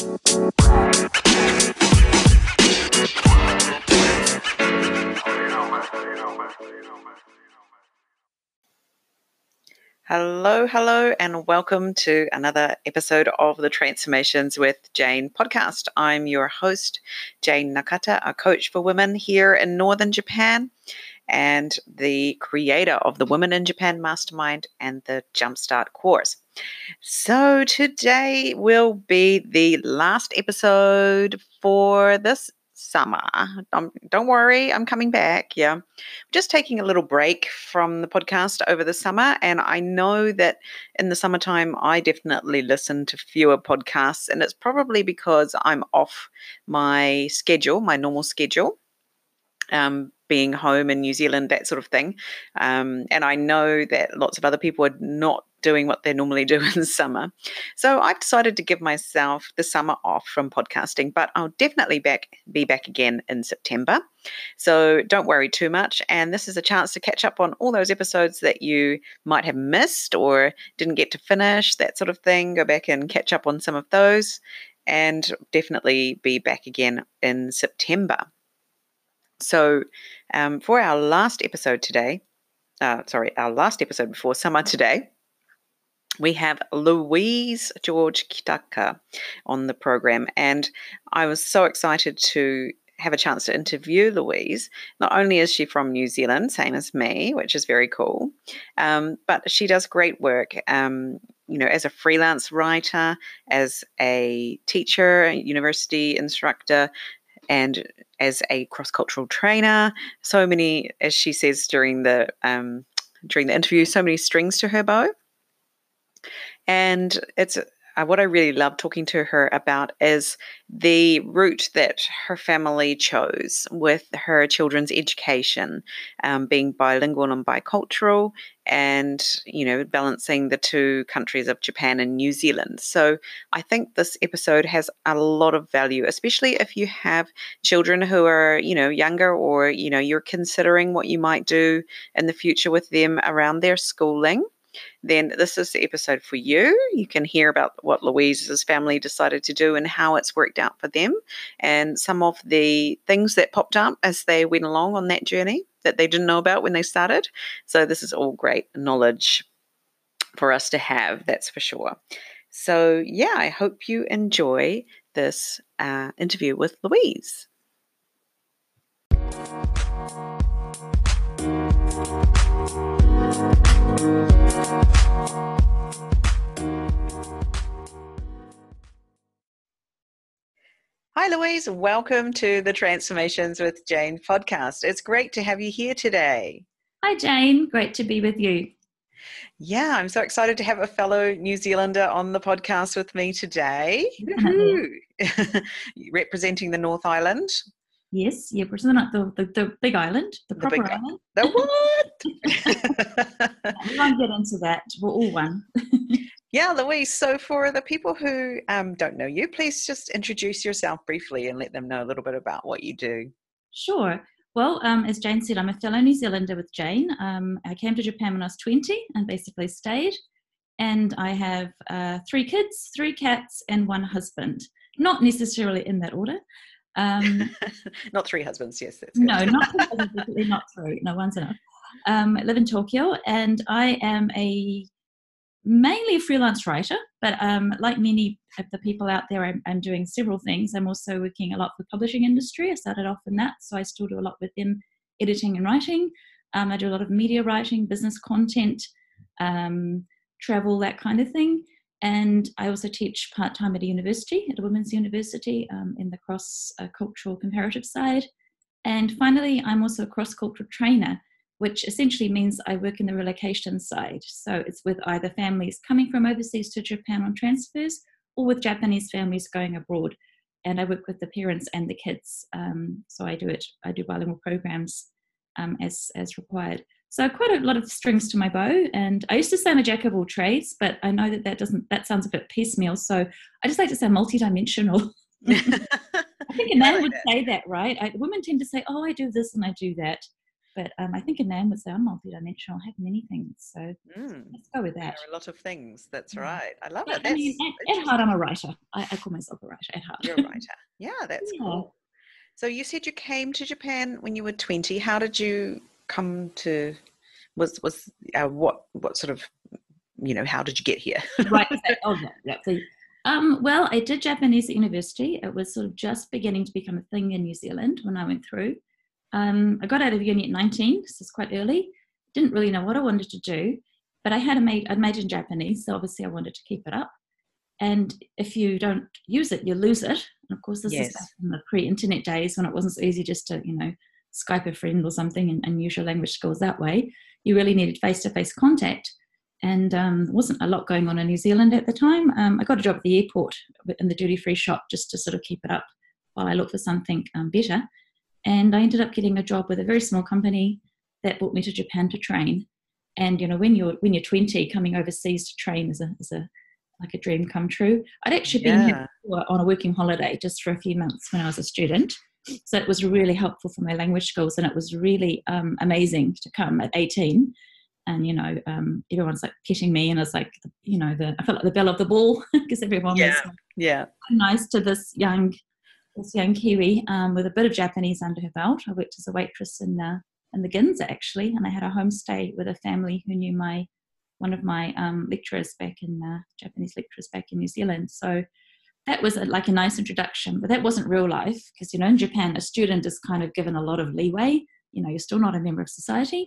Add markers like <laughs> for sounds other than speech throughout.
Hello, hello, and welcome to another episode of the Transformations with Jane podcast. I'm your host, Jane Nakata, a coach for women here in Northern Japan, and the creator of the Women in Japan Mastermind and the Jumpstart course. So, today will be the last episode for this summer. Um, don't worry, I'm coming back. Yeah. I'm just taking a little break from the podcast over the summer. And I know that in the summertime, I definitely listen to fewer podcasts. And it's probably because I'm off my schedule, my normal schedule. Um, being home in New Zealand, that sort of thing. Um, and I know that lots of other people are not doing what they normally do <laughs> in the summer. So I've decided to give myself the summer off from podcasting, but I'll definitely back be back again in September. So don't worry too much. And this is a chance to catch up on all those episodes that you might have missed or didn't get to finish, that sort of thing. Go back and catch up on some of those and definitely be back again in September. So, um, for our last episode today, uh, sorry, our last episode before summer today, we have Louise George Kittaka on the program. And I was so excited to have a chance to interview Louise. Not only is she from New Zealand, same as me, which is very cool, um, but she does great work. Um, you know, as a freelance writer, as a teacher, a university instructor, and as a cross cultural trainer. So many, as she says during the um, during the interview, so many strings to her bow. And it's uh, what I really love talking to her about is the route that her family chose with her children's education, um, being bilingual and bicultural, and you know balancing the two countries of Japan and New Zealand. So I think this episode has a lot of value, especially if you have children who are you know younger or you know you're considering what you might do in the future with them around their schooling then this is the episode for you. You can hear about what Louise's family decided to do and how it's worked out for them, and some of the things that popped up as they went along on that journey that they didn't know about when they started. So, this is all great knowledge for us to have, that's for sure. So, yeah, I hope you enjoy this uh, interview with Louise. Hi, Louise. Welcome to the Transformations with Jane podcast. It's great to have you here today. Hi, Jane. Great to be with you. Yeah, I'm so excited to have a fellow New Zealander on the podcast with me today. <laughs> Representing the North Island. Yes, yeah, represent the, the, the big island, the, the proper island. The what? <laughs> we won't get into that. We're all one. <laughs> Yeah, Louise. So, for the people who um, don't know you, please just introduce yourself briefly and let them know a little bit about what you do. Sure. Well, um, as Jane said, I'm a fellow New Zealander with Jane. Um, I came to Japan when I was 20 and basically stayed. And I have uh, three kids, three cats, and one husband. Not necessarily in that order. Um, <laughs> not three husbands, yes. no, not three, not three. No, one's enough. Um, I live in Tokyo, and I am a mainly a freelance writer, but um, like many of the people out there, I'm, I'm, doing several things. I'm also working a lot for the publishing industry. I started off in that, so I still do a lot with them, editing and writing. Um, I do a lot of media writing, business content, um, travel, that kind of thing. And I also teach part time at a university, at a women's university, um, in the cross cultural comparative side. And finally, I'm also a cross cultural trainer which essentially means I work in the relocation side. So it's with either families coming from overseas to Japan on transfers or with Japanese families going abroad. And I work with the parents and the kids. Um, so I do it, I do bilingual programs um, as, as required. So quite a lot of strings to my bow. And I used to say I'm a jack of all trades, but I know that that doesn't, that sounds a bit piecemeal. So I just like to say multidimensional. <laughs> I think a man like would say that, right? I, women tend to say, oh, I do this and I do that but um, I think a man would say I'm multidimensional. I have many things, so Mm. let's go with There that. are a lot of things. That's Yeah. right. I love But, it. I mean, at, at heart, I'm a writer. I, I call myself a writer at heart. You're a <laughs> writer. Yeah, that's Yeah. cool. So you said you came to Japan when you were 20. How did you come to was was uh, what what sort of you know, how did you get here? <laughs> right. so- Oh, yeah, exactly. Um, well, I did Japanese at university. It was sort of just beginning to become a thing in New Zealand when I went through. Um, I got out of uni at 19, so it's quite early. Didn't really know what I wanted to do, but I had a made, I'd majored in Japanese, so obviously I wanted to keep it up. And if you don't use it, you lose it. And of course, this is back in the pre-internet days when it wasn't so easy just to, you know, Skype a friend or something and, and use your language skills that way. You really needed face-to-face contact and um, there wasn't a lot going on in New Zealand at the time. Um, I got a job at the airport in the duty free shop just to sort of keep it up while I looked for something um, better. And I ended up getting a job with a very small company that brought me to Japan to train. And you know, when you're when you're 20, coming overseas to train is a, is a like a dream come true. I'd actually been Yeah. here on a working holiday just for a few months when I was a student. So it was really helpful for my language skills, and it was really um, amazing to come at 18 and you know um, everyone's like petting me and it's like you know the I felt like the belle of the ball <laughs> because everyone Yeah. was Yeah. nice to this young this young Kiwi um, with a bit of Japanese under her belt. I worked as a waitress in the in the Ginza actually, and I had a homestay with a family who knew my one of my um, lecturers back in uh, Japanese lecturers back in New Zealand. So that was a, like a nice introduction, but that wasn't real life because you know in Japan a student is kind of given a lot of leeway. You know, you're still not a member of society,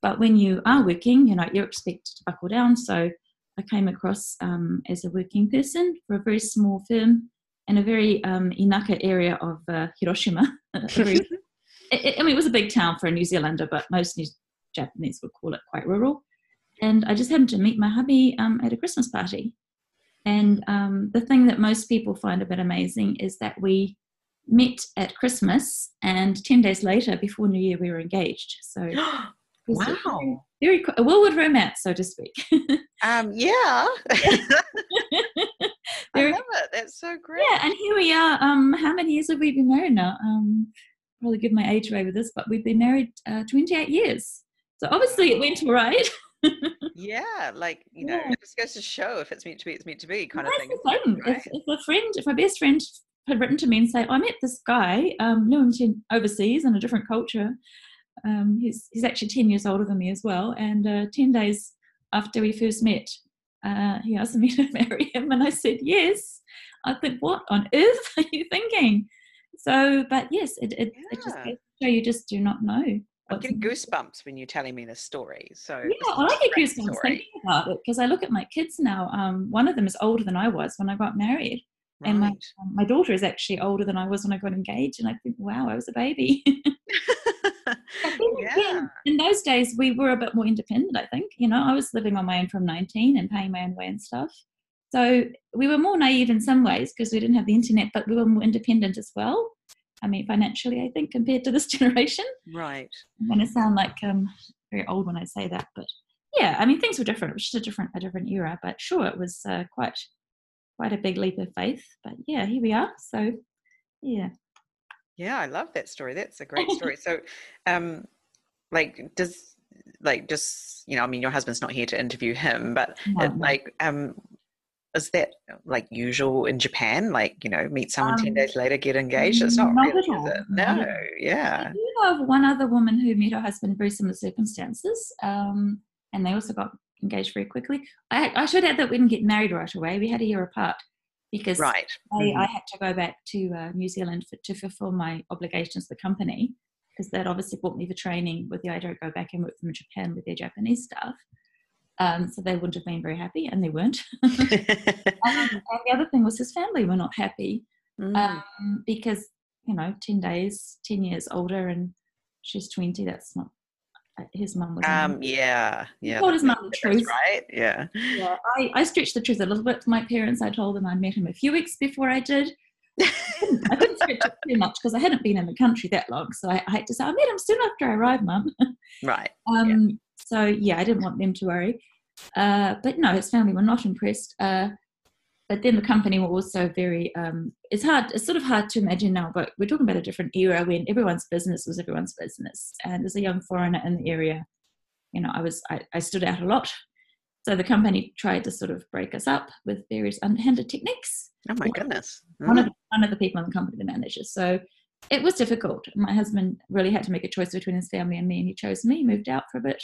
but when you are working, you know, you're expected to buckle down. So I came across um, as a working person for a very small firm in a very um, Inaka area of uh, Hiroshima. <laughs> <laughs> It, it- I mean, it was a big town for a New Zealander, but most New Japanese would call it quite rural. And I just happened to meet my hubby um, at a Christmas party. And um, the thing that most people find a bit amazing is that we met at Christmas, and 10 days later, before New Year, we were engaged. So <gasps> wow. very, a whirlwood romance, so to speak. <laughs> Um yeah. <laughs> I love it. That's so great. Yeah, and here we are. Um, how many years have we been married now? Um, probably give my age away with this, but we've been married uh, 28 years. So obviously it went all right. <laughs> <laughs> Yeah, like you know, Yeah. it just goes to show if it's meant to be, it's meant to be, kind of thing. right? If, if a friend, if my best friend had written to me and say, "I met this guy, um, knew him ten, overseas in a different culture. Um, he's he's actually 10 years older than me as well, and uh, 10 days after we first met, uh, he asked me <laughs> to marry him, and I said yes. I think, what on earth <laughs> are you thinking? So, but yes, it it, it just Yeah. goes to show you just do not know. I'm getting goosebumps when you're telling me this story. So yeah, this is well, a I get goosebumps story. thinking about it because I look at my kids now. Um, one of them is older than I was when I got married, and my um, my daughter is actually older than I was when I got engaged. And I think, wow, I was a baby. <laughs> Yeah. again, in those days, we were a bit more independent. I think, you know, I was living on my own from 19 and paying my own way and stuff. So we were more naive in some ways because we didn't have the internet, but we were more independent as well. I mean, financially, I think, compared to this <laughs> generation. Right. I'm going to sound like um, very old when I say that, but yeah, I mean, things were different. It was just a different, a different era. But sure, it was uh, quite, quite a big leap of faith. But yeah, here we are. So yeah, Yeah, I love that story. That's a <laughs> great story. So, um, like, does like just you know, I mean, your husband's not here to interview him, but No, it, no. like, um, is that like usual in Japan? Like, you know, meet someone ten Um, days later, get engaged. It's not, not really, at all, it? No. I Yeah. do have one other woman who met her husband in very similar circumstances, um, and they also got engaged very quickly. I, I should add that we didn't get married right away. We had a year apart because Right. I, Mhm. I had to go back to uh, New Zealand for, to fulfill my obligations to the company because that obviously brought me for training with the idea to go back and work from Japan with their Japanese staff. Um, so they wouldn't have been very happy, and they weren't. <laughs> <laughs> um, and the other thing was his family were not happy Mm. um, because you know, ten days, ten years older, and she's twenty. That's not uh, his mum was. Um, yeah, yeah. told his mum the truth. right? Yeah. yeah, I, I stretched the truth a little bit to my parents. I told them I met him a few weeks before I did. <laughs> I didn't stretch it too much because I hadn't been in the country that long. So I, I had to say, I met him soon after I arrived, mum. Right. Um, So yeah, I didn't want them to worry. Uh, but no, his family. Were not impressed. Uh, but then the company were also very um, it's hard it's sort of hard to imagine now but we're talking about a different era when everyone's business was everyone's business. And as a young foreigner in the area you know i was i, I stood out a lot. So the company tried to sort of break us up with various underhanded techniques. Oh my goodness. Mm. one, of, one of the people in the company the managers so it was difficult. My husband really had to make a choice between his family and me and he chose me moved out for a bit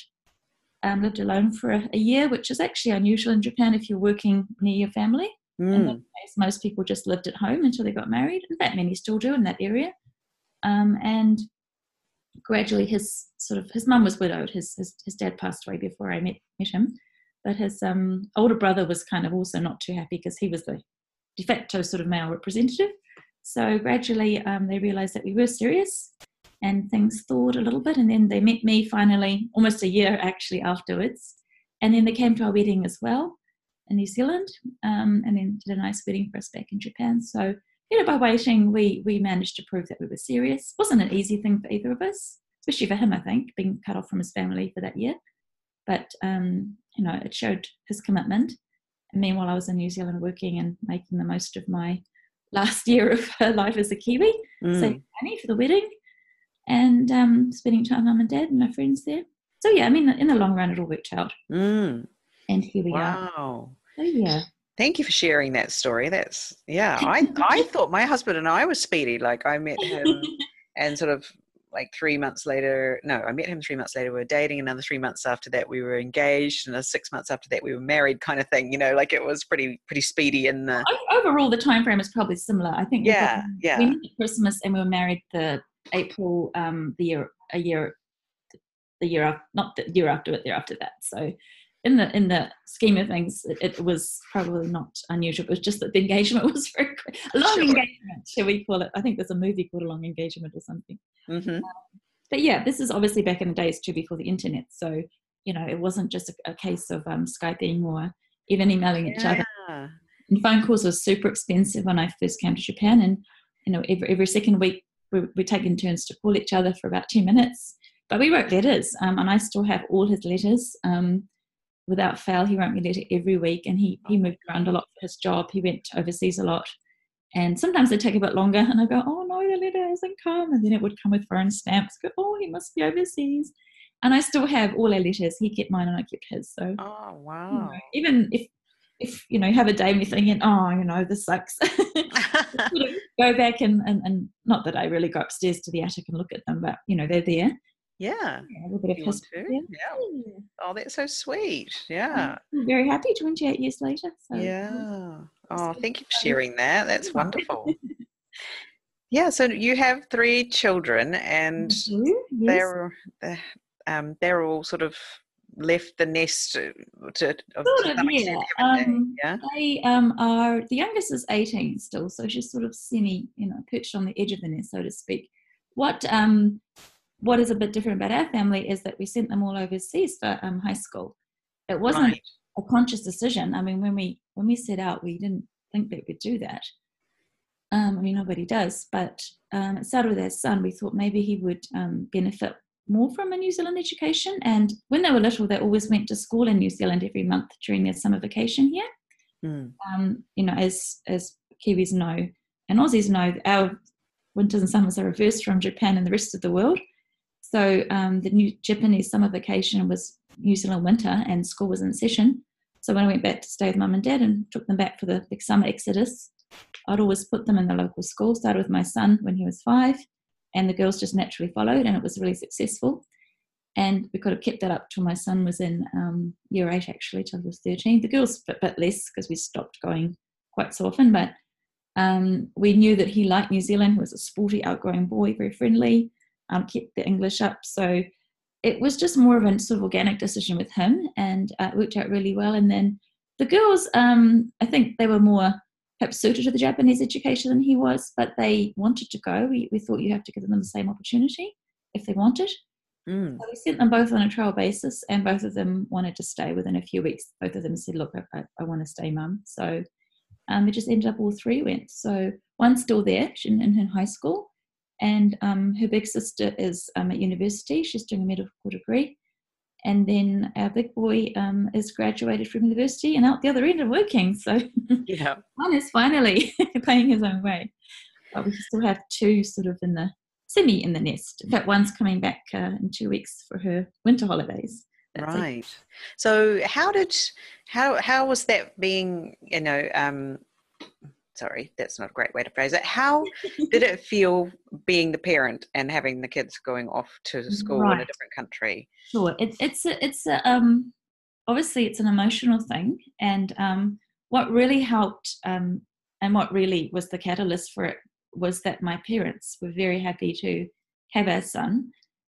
um, lived alone for a, a year which is actually unusual in japan if you're working near your family Mm. In that case, most people just lived at home until they got married. In fact, many still do in that area. Um, and gradually, his sort of his mum was widowed. His, his, his dad passed away before I met met him, but his um, older brother was kind of also not too happy because he was the de facto sort of male representative. So gradually, um, they realised that we were serious, and things thawed a little bit. And then they met me finally, almost a year actually afterwards, and then they came to our wedding as well in New Zealand, um, and then did a nice wedding for us back in Japan. So, you know, by waiting, we we managed to prove that we were serious. It wasn't an easy thing for either of us, especially for him, I think, being cut off from his family for that year. But um, you know, it showed his commitment. And meanwhile, I was in New Zealand working and making the most of my last <laughs> year of her life as a Kiwi, mm. saving money for the wedding, and um, spending time with mum and dad and my friends there. So yeah, I mean, in the long run, it all worked out. Mm and here we wow. are. Wow. Oh yeah. Thank you for sharing that story. That's yeah. <laughs> I I thought my husband and I were speedy. Like I met him, <laughs> and sort of like three months later. No, I met him three months later. We were dating. Another three months after that, we were engaged, and six months after that, we were married. Kind of thing. You know, like it was pretty pretty speedy. In the overall, the time frame is probably similar. I think. Yeah, yeah. We met at Christmas, and we were married the April um the year a year the year after, not the year after, but the year after that. So in the in the scheme of things, it, it, was probably not unusual. It was just that the engagement <laughs> was very quick. a long sure. engagement, shall we call it? I think there's a movie called A Long Engagement or something. Mm-hmm. Um, but yeah, this is obviously back in the days too before the internet, so you know it wasn't just a, a case of um, skyping or even emailing each yeah. other. And phone calls were super expensive when I first came to Japan, and you know every every second week we we taking turns to call each other for about two minutes. But we wrote letters, um, and I still have all his letters. Um, without fail. He wrote me a letter every week, and he he moved around a lot for his job. He went overseas a lot, and sometimes they take a bit longer. And I go, oh no, the letter hasn't come, and then it would come with foreign stamps. Go, oh, he must be overseas. And I still have all our letters. He kept mine, and I kept his. So, oh wow! You know, even if if you know you have a day and you're thinking, oh, you know, this sucks. <laughs> <laughs> go back and, and and not that I really go upstairs to the attic and look at them, but you know they're there. Yeah. yeah a little bit of history. Yeah. yeah. Oh, that's so sweet. Yeah. I'm very happy 28 years later. So. Yeah. Oh, thank you for sharing that. That's <laughs> wonderful. yeah. So you have three children, and yes. they're um, they're all sort of left the nest to, to, sort of, yeah. Um, yeah. They um, are the youngest is 18 still, so she's sort of semi, you know, perched on the edge of the nest, so to speak. What um, what is a bit different about our family is that we sent them all overseas for um, high school. It wasn't right. a conscious decision. I mean, when we when we set out, we didn't think that we'd do that. Um, I mean, nobody does, but um, it started with our son. We thought maybe he would um, benefit more from a New Zealand education. And when they were little, they always went to school in New Zealand every month during their summer vacation here. Mm. you know, as as Kiwis know and Aussies know, our winters and summers are reversed from Japan and the rest of the world. So um, the new Japanese summer vacation was New Zealand winter, and school was in session. So when I went back to stay with mum and dad and took them back for the big summer exodus, I'd always put them in the local school. Started with my son when he was five, and the girls just naturally followed, and it was really successful. And we could have kept that up till my son was in um, year eight, actually, till he was 13. The girls a bit, less because we stopped going quite so often, but um, we knew that he liked New Zealand. He was a sporty, outgoing boy, very friendly um, kept the English up. So it was just more of a sort of organic decision with him, and uh, it worked out really well. And then the girls, um, I think they were more perhaps suited to the Japanese education than he was, but they wanted to go. We, we thought you have to give them the same opportunity if they wanted. Mm. So we sent them both on a trial basis, and both of them wanted to stay within a few weeks. Both of them said, "Look, I, I want to stay, mum." So um, we just ended up all three went. So one's still there in, in high school, and um, her big sister is um, at university. She's doing a medical degree. And then our big boy um, is graduated from university and out the other end and working. So yeah, <laughs> one is finally <laughs> paying his own way. But we still have two sort of in the semi in the nest. In fact, one's coming back uh, in two weeks for her winter holidays. That's right. It. So how did how how was that being you know um, sorry that's not a great way to phrase it. How did it <laughs> feel being the parent and having the kids going off to school right. in a different country? Sure it, it's a, it's a, um obviously it's an emotional thing and um what really helped um and what really was the catalyst for it was that my parents were very happy to have our son.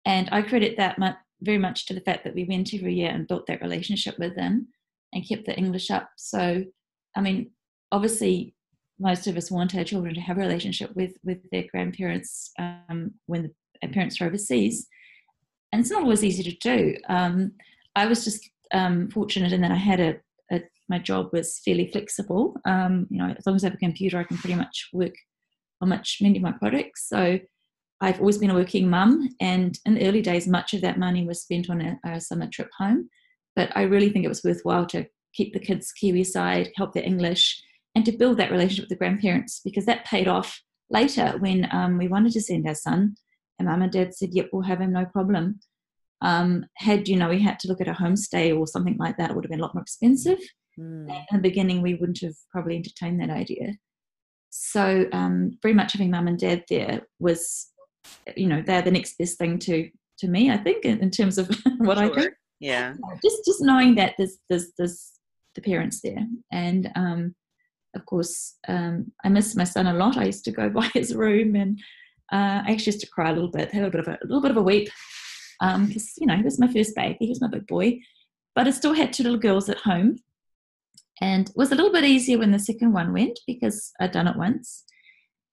And i credit that much, very much to the fact that we went every year and built that relationship with them and kept the english up. So i mean obviously most of us want our children to have a relationship with with their grandparents um, when the parents are overseas, and it's not always easy to do. Um, I was just um, fortunate in that I had a, a, my job was fairly flexible. Um, you know, as long as I have a computer, I can pretty much work on much many of my projects. So I've always been a working mum, and in the early days, much of that money was spent on a, a summer trip home. But I really think it was worthwhile to keep the kids Kiwi side, help their English, and to build that relationship with the grandparents because that paid off later when um, we wanted to send our son. And mum and dad said yep we'll have him no problem. Um, had you know we had to look at a homestay or something like that it would have been a lot more expensive. Mm. in the beginning we wouldn't have probably entertained that idea. So um, very much having mum and dad there was you know they're the next best thing to to me i think in, in terms of <laughs> what sure. i do. Yeah just just knowing that there's there's there's the parents there. And um of course, um, I miss my son a lot. I used to go <laughs> by his room and uh, I actually used to cry a little bit, have a bit of a, a little bit of a weep because um, you know he was my first baby, he was my big boy, but I still had two little girls at home, and it was a little bit easier when the second one went because I'd done it once,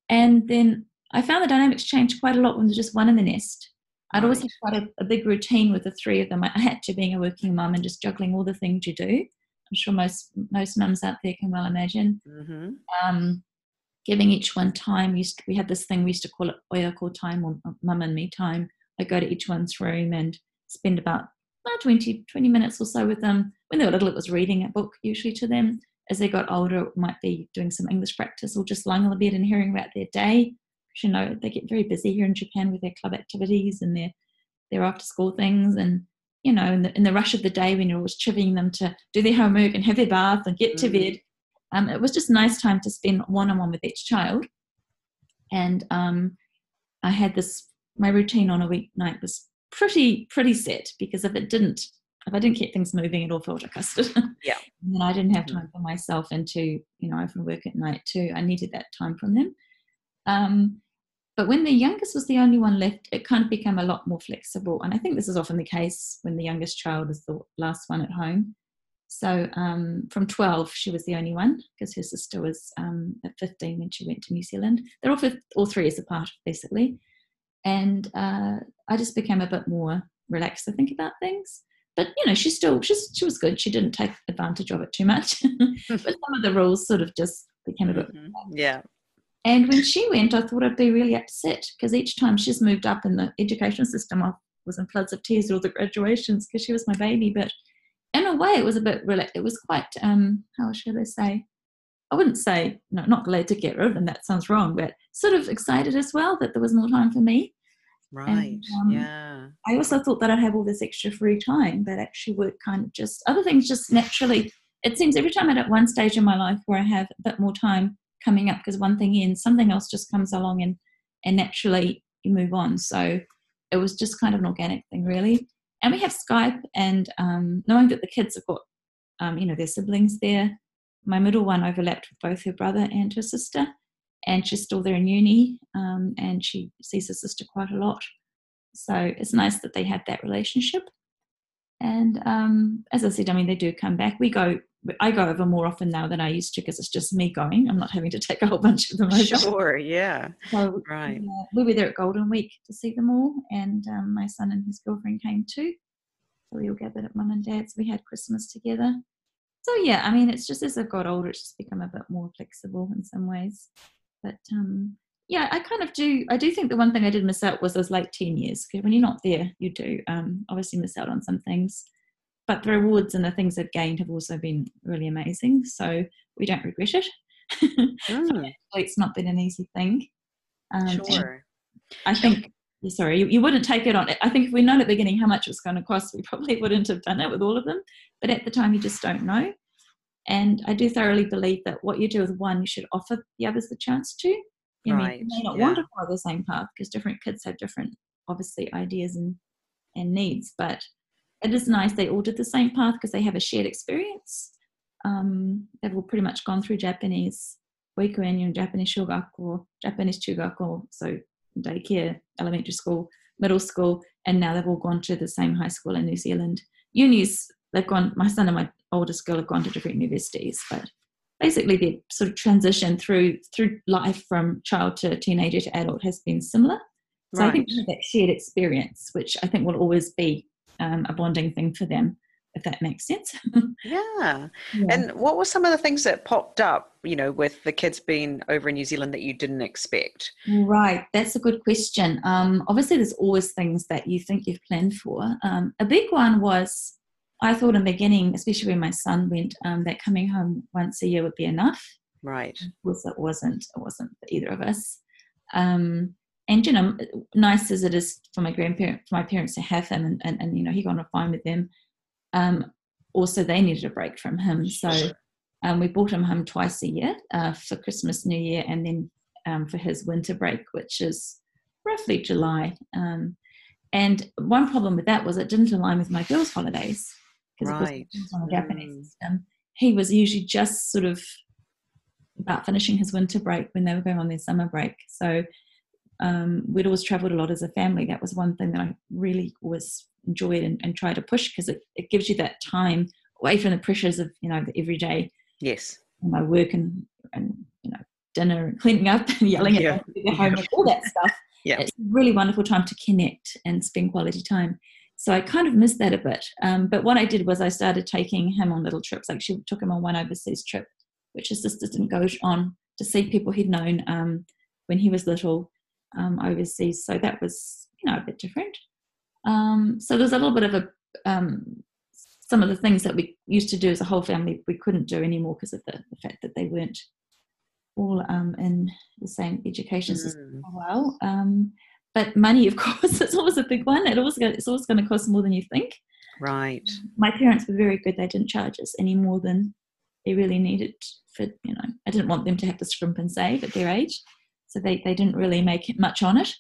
and then I found the dynamics changed quite a lot when there's just one in the nest. I'd always had quite a, a, big routine with the three of them. I had to being a working mum and just juggling all the things you do. I'm sure most most mums out there can well imagine. Mm-hmm. Um, giving each one time. Used to, we had this thing we used to call it oyako time or mum and me time. I go to each one's room and spend about 20, 20 minutes or so with them. When they were little, it was reading a book usually to them. As they got older, it might be doing some English practice or just lying on the bed and hearing about their day. Because You know, they get very busy here in Japan with their club activities and their their after school things and you know, in the, in the rush of the day when you're always chivying them to do their homework and have their bath and get mm. to bed. Um, it was just a nice time to spend one on one with each child. And um, I had this, my routine on a weeknight was pretty, pretty set because if it didn't, if I didn't keep things moving, it all felt like custard. <laughs> Yeah. and then I didn't have mm-hmm. time for myself and to, you know, I often work at night too. I needed that time from them. Um, but when the youngest was the only one left, it kind of became a lot more flexible. And I think this is often the case when the youngest child is the last one at home. So um, from 12, she was the only one because her sister was um, at 15 when she went to New Zealand. They're all, all three years apart, basically. And uh, I just became a bit more relaxed to think about things. But you know, she still she's, she was good. She didn't take advantage of it too much. <laughs> but some of the rules sort of just became a bit mm-hmm. yeah and when she went, I thought I'd be really upset because each time she's moved up in the education system, I was in floods of tears at all the graduations because she was my baby. But in a way, it was a bit, it was quite, um, how should I say? I wouldn't say, no, not glad to get rid of them, that sounds wrong, but sort of excited as well that there was more time for me. Right, and, um, yeah. I also thought that I'd have all this extra free time, but actually work kind of just, other things just naturally, it seems every time I'm at one stage in my life where I have a bit more time, coming up because one thing ends, something else just comes along and and naturally you move on. So it was just kind of an organic thing, really. And we have Skype, and um, knowing that the kids have got, um, you know, their siblings there. My middle one overlapped with both her brother and her sister, and she's still there in uni, um, and she sees her sister quite a lot. So it's nice that they have that relationship. And um, as I said, I mean, they do come back. We go I go over more often now than I used to because it's just me going. I'm not having to take a whole bunch of them over. Sure, yeah. <laughs> So, right. Uh, we were there at Golden Week to see them all, and um, my son and his girlfriend came too. So we all gathered at mum and dad's. We had Christmas together. So yeah, I mean, it's just as I've got older, it's just become a bit more flexible in some ways. But um, yeah, I kind of do. I do think the one thing I did miss out was those late teen years. Cause When you're not there, you do um, obviously miss out on some things. But the rewards and the things they've gained have also been really amazing. So we don't regret it. <laughs> Mm. it's not been an easy thing. Um, sure. I think, sorry, you, you wouldn't take it on. I think if we'd known at the beginning how much it was going to cost, we probably wouldn't have done it with all of them. But at the time, you just don't know. And I do thoroughly believe that what you do with one, you should offer the others the chance to. You, right. mean, you may not yeah. want to follow the same path because different kids have different, obviously, ideas and, and needs. But it is nice they all did the same path because they have a shared experience. Um, they've all pretty much gone through Japanese hoikuen, you know, Japanese shogaku, Japanese chugaku, so daycare, elementary school, middle school, and now they've all gone to the same high school in New Zealand. Unis, they've gone, my son and my oldest girl have gone to different universities, but basically the sort of transition through through life from child to teenager to adult has been similar. So right. I think that shared experience, which I think will always be um, a bonding thing for them if that makes sense. <laughs> yeah. yeah. And what were some of the things that popped up, you know, with the kids being over in New Zealand that you didn't expect? Right. That's a good question. Um, obviously, there's always things that you think you've planned for. Um, a big one was I thought in the beginning, especially when my son went, um, that coming home once a year would be enough. Right. Of course, it wasn't. It wasn't for either of us. Um, and you know, nice as it is for my grandparents, for my parents to have him, and, and, and you know, he got on fine with them um, also they needed a break from him. So um, we brought him home twice a year uh, for Christmas, New Year, and then um, for his winter break, which is roughly July. Um, and one problem with that was it didn't align with my girls' holidays because right. on the Japanese mm. system. He was usually just sort of about finishing his winter break when they were going on their summer break. So um, we'd always traveled a lot as a family. That was one thing that I really was enjoyed and, and try to push because it, it gives you that time away from the pressures of you know the everyday yes my work and and you know dinner and cleaning up and yelling yeah. at the home and all that stuff <laughs> yeah it's a really wonderful time to connect and spend quality time so I kind of missed that a bit. Um, but what I did was I started taking him on little trips. Like she took him on one overseas trip, which his sisters didn't go on to see people he'd known um, when he was little um, overseas. So that was, you know, a bit different. Um, so there's a little bit of a um, some of the things that we used to do as a whole family we couldn't do anymore because of the, the, fact that they weren't all um, in the same education system mm. well. Um, but money, of <laughs> course, is always a big one. It always it's always going to cost more than you think. Right. My parents were very good. They didn't charge us any more than they really needed for you know. I didn't want them to have to scrimp and save at their age, so they they didn't really make much on it.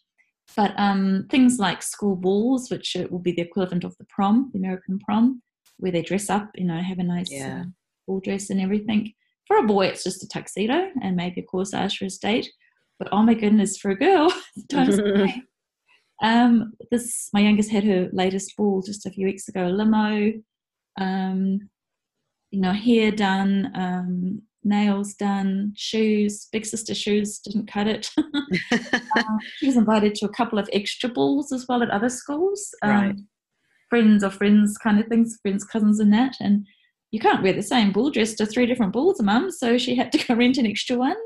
But um, things like school balls, which will be the equivalent of the prom, the American prom, where they dress up, you know, have a nice yeah. uh, ball dress and everything. For a boy, it's just a tuxedo and maybe a corsage for his date. But oh my goodness, for a girl, <laughs> <laughs> um, this my youngest had her latest ball just a few weeks ago, a limo, um, you know, hair done, um, nails done, shoes. Big sister shoes didn't cut it. <laughs> <laughs> um, she was invited to a couple of extra balls as well at other schools. Um, right. Friends or friends kind of things, friends, cousins, and that. And you can't wear the same ball dress to three different balls, mum. So she had to <laughs> go rent an extra one.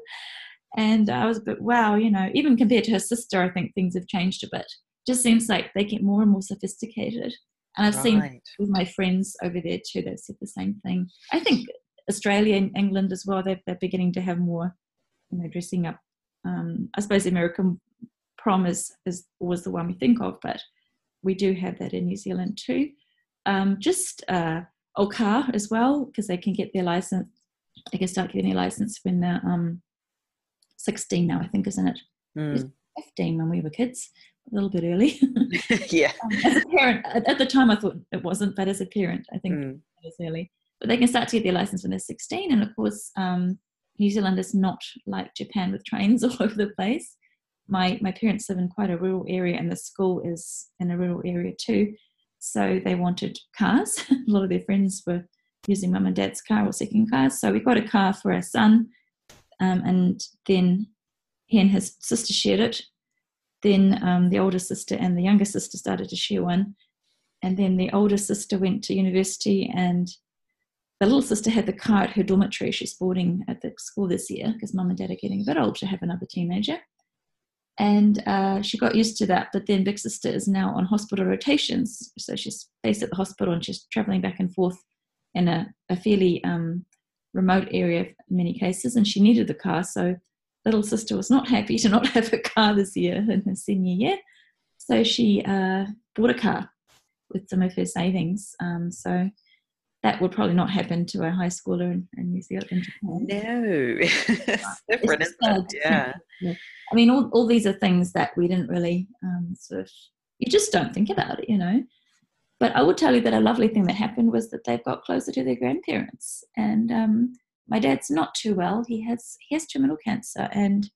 And I was a bit, wow, you know, even compared to her sister, I think things have changed a bit. Just seems like they get more and more sophisticated. And I've right. seen with my friends over there too, they've said the same thing. I think Australia and England as well, they're, they're beginning to have more, you know, dressing up. Um, I suppose the American prom is, is always the one we think of, but we do have that in New Zealand too. Um, just uh, car as well, because they can get their license. They can start getting their license when they're um, 16 now, I think, isn't it? Mm. 15 when we were kids, a little bit early. <laughs> yeah. Um, as a parent, at, at, the time I thought it wasn't, but as a parent, I think mm. it was early but they can start to get their license when they're 16. And of course, um, New Zealand is not like Japan with trains <laughs> all over the place. My my parents live in quite a rural area, and the school is in a rural area too. So they wanted cars. <laughs> a lot of their friends were using mum and dad's car or second cars. So we got a car for our son, um, and then he and his sister shared it. Then um, the older sister and the younger sister started to share one, and then the older sister went to university and the little sister had the car at her dormitory. She's boarding at the school this year because mum and dad are getting a bit old to have another teenager. and uh, she got used to that. But then Big Sister is now on hospital rotations, so she's based at the hospital and she's traveling back and forth in a, a fairly um, remote area in many cases, and she needed the car. So little sister was not happy <laughs> to not have a car this year in her senior year, so she uh, bought a car with some of her savings. Um, so that would probably not happen to a high schooler in, in New Zealand. In Japan. No, <laughs> it's different, it's isn't it? Yeah. I mean, all, all these are things that we didn't really um, sort of, you just don't think about it, you know. But I would tell you that a lovely thing that happened was that they've got closer to their grandparents. And um, my dad's not too well. He has he has terminal cancer, and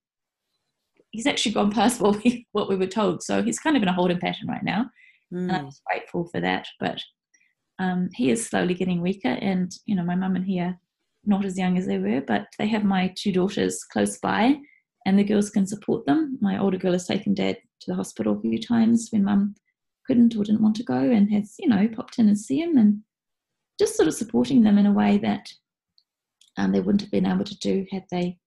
he's actually gone past what we <laughs> what we were told. So he's kind of in a holding pattern right now, mm. and I'm hmm. grateful for that. But um, he is slowly getting weaker, and you know my mum and he are not as young as they were, but they have my two daughters close by, and the girls can support them. My older girl has taken dad to the hospital a few times when mum couldn't or didn't want to go and has, you know, popped in and see him and just sort of supporting them in a way that um, they wouldn't have been able to do had they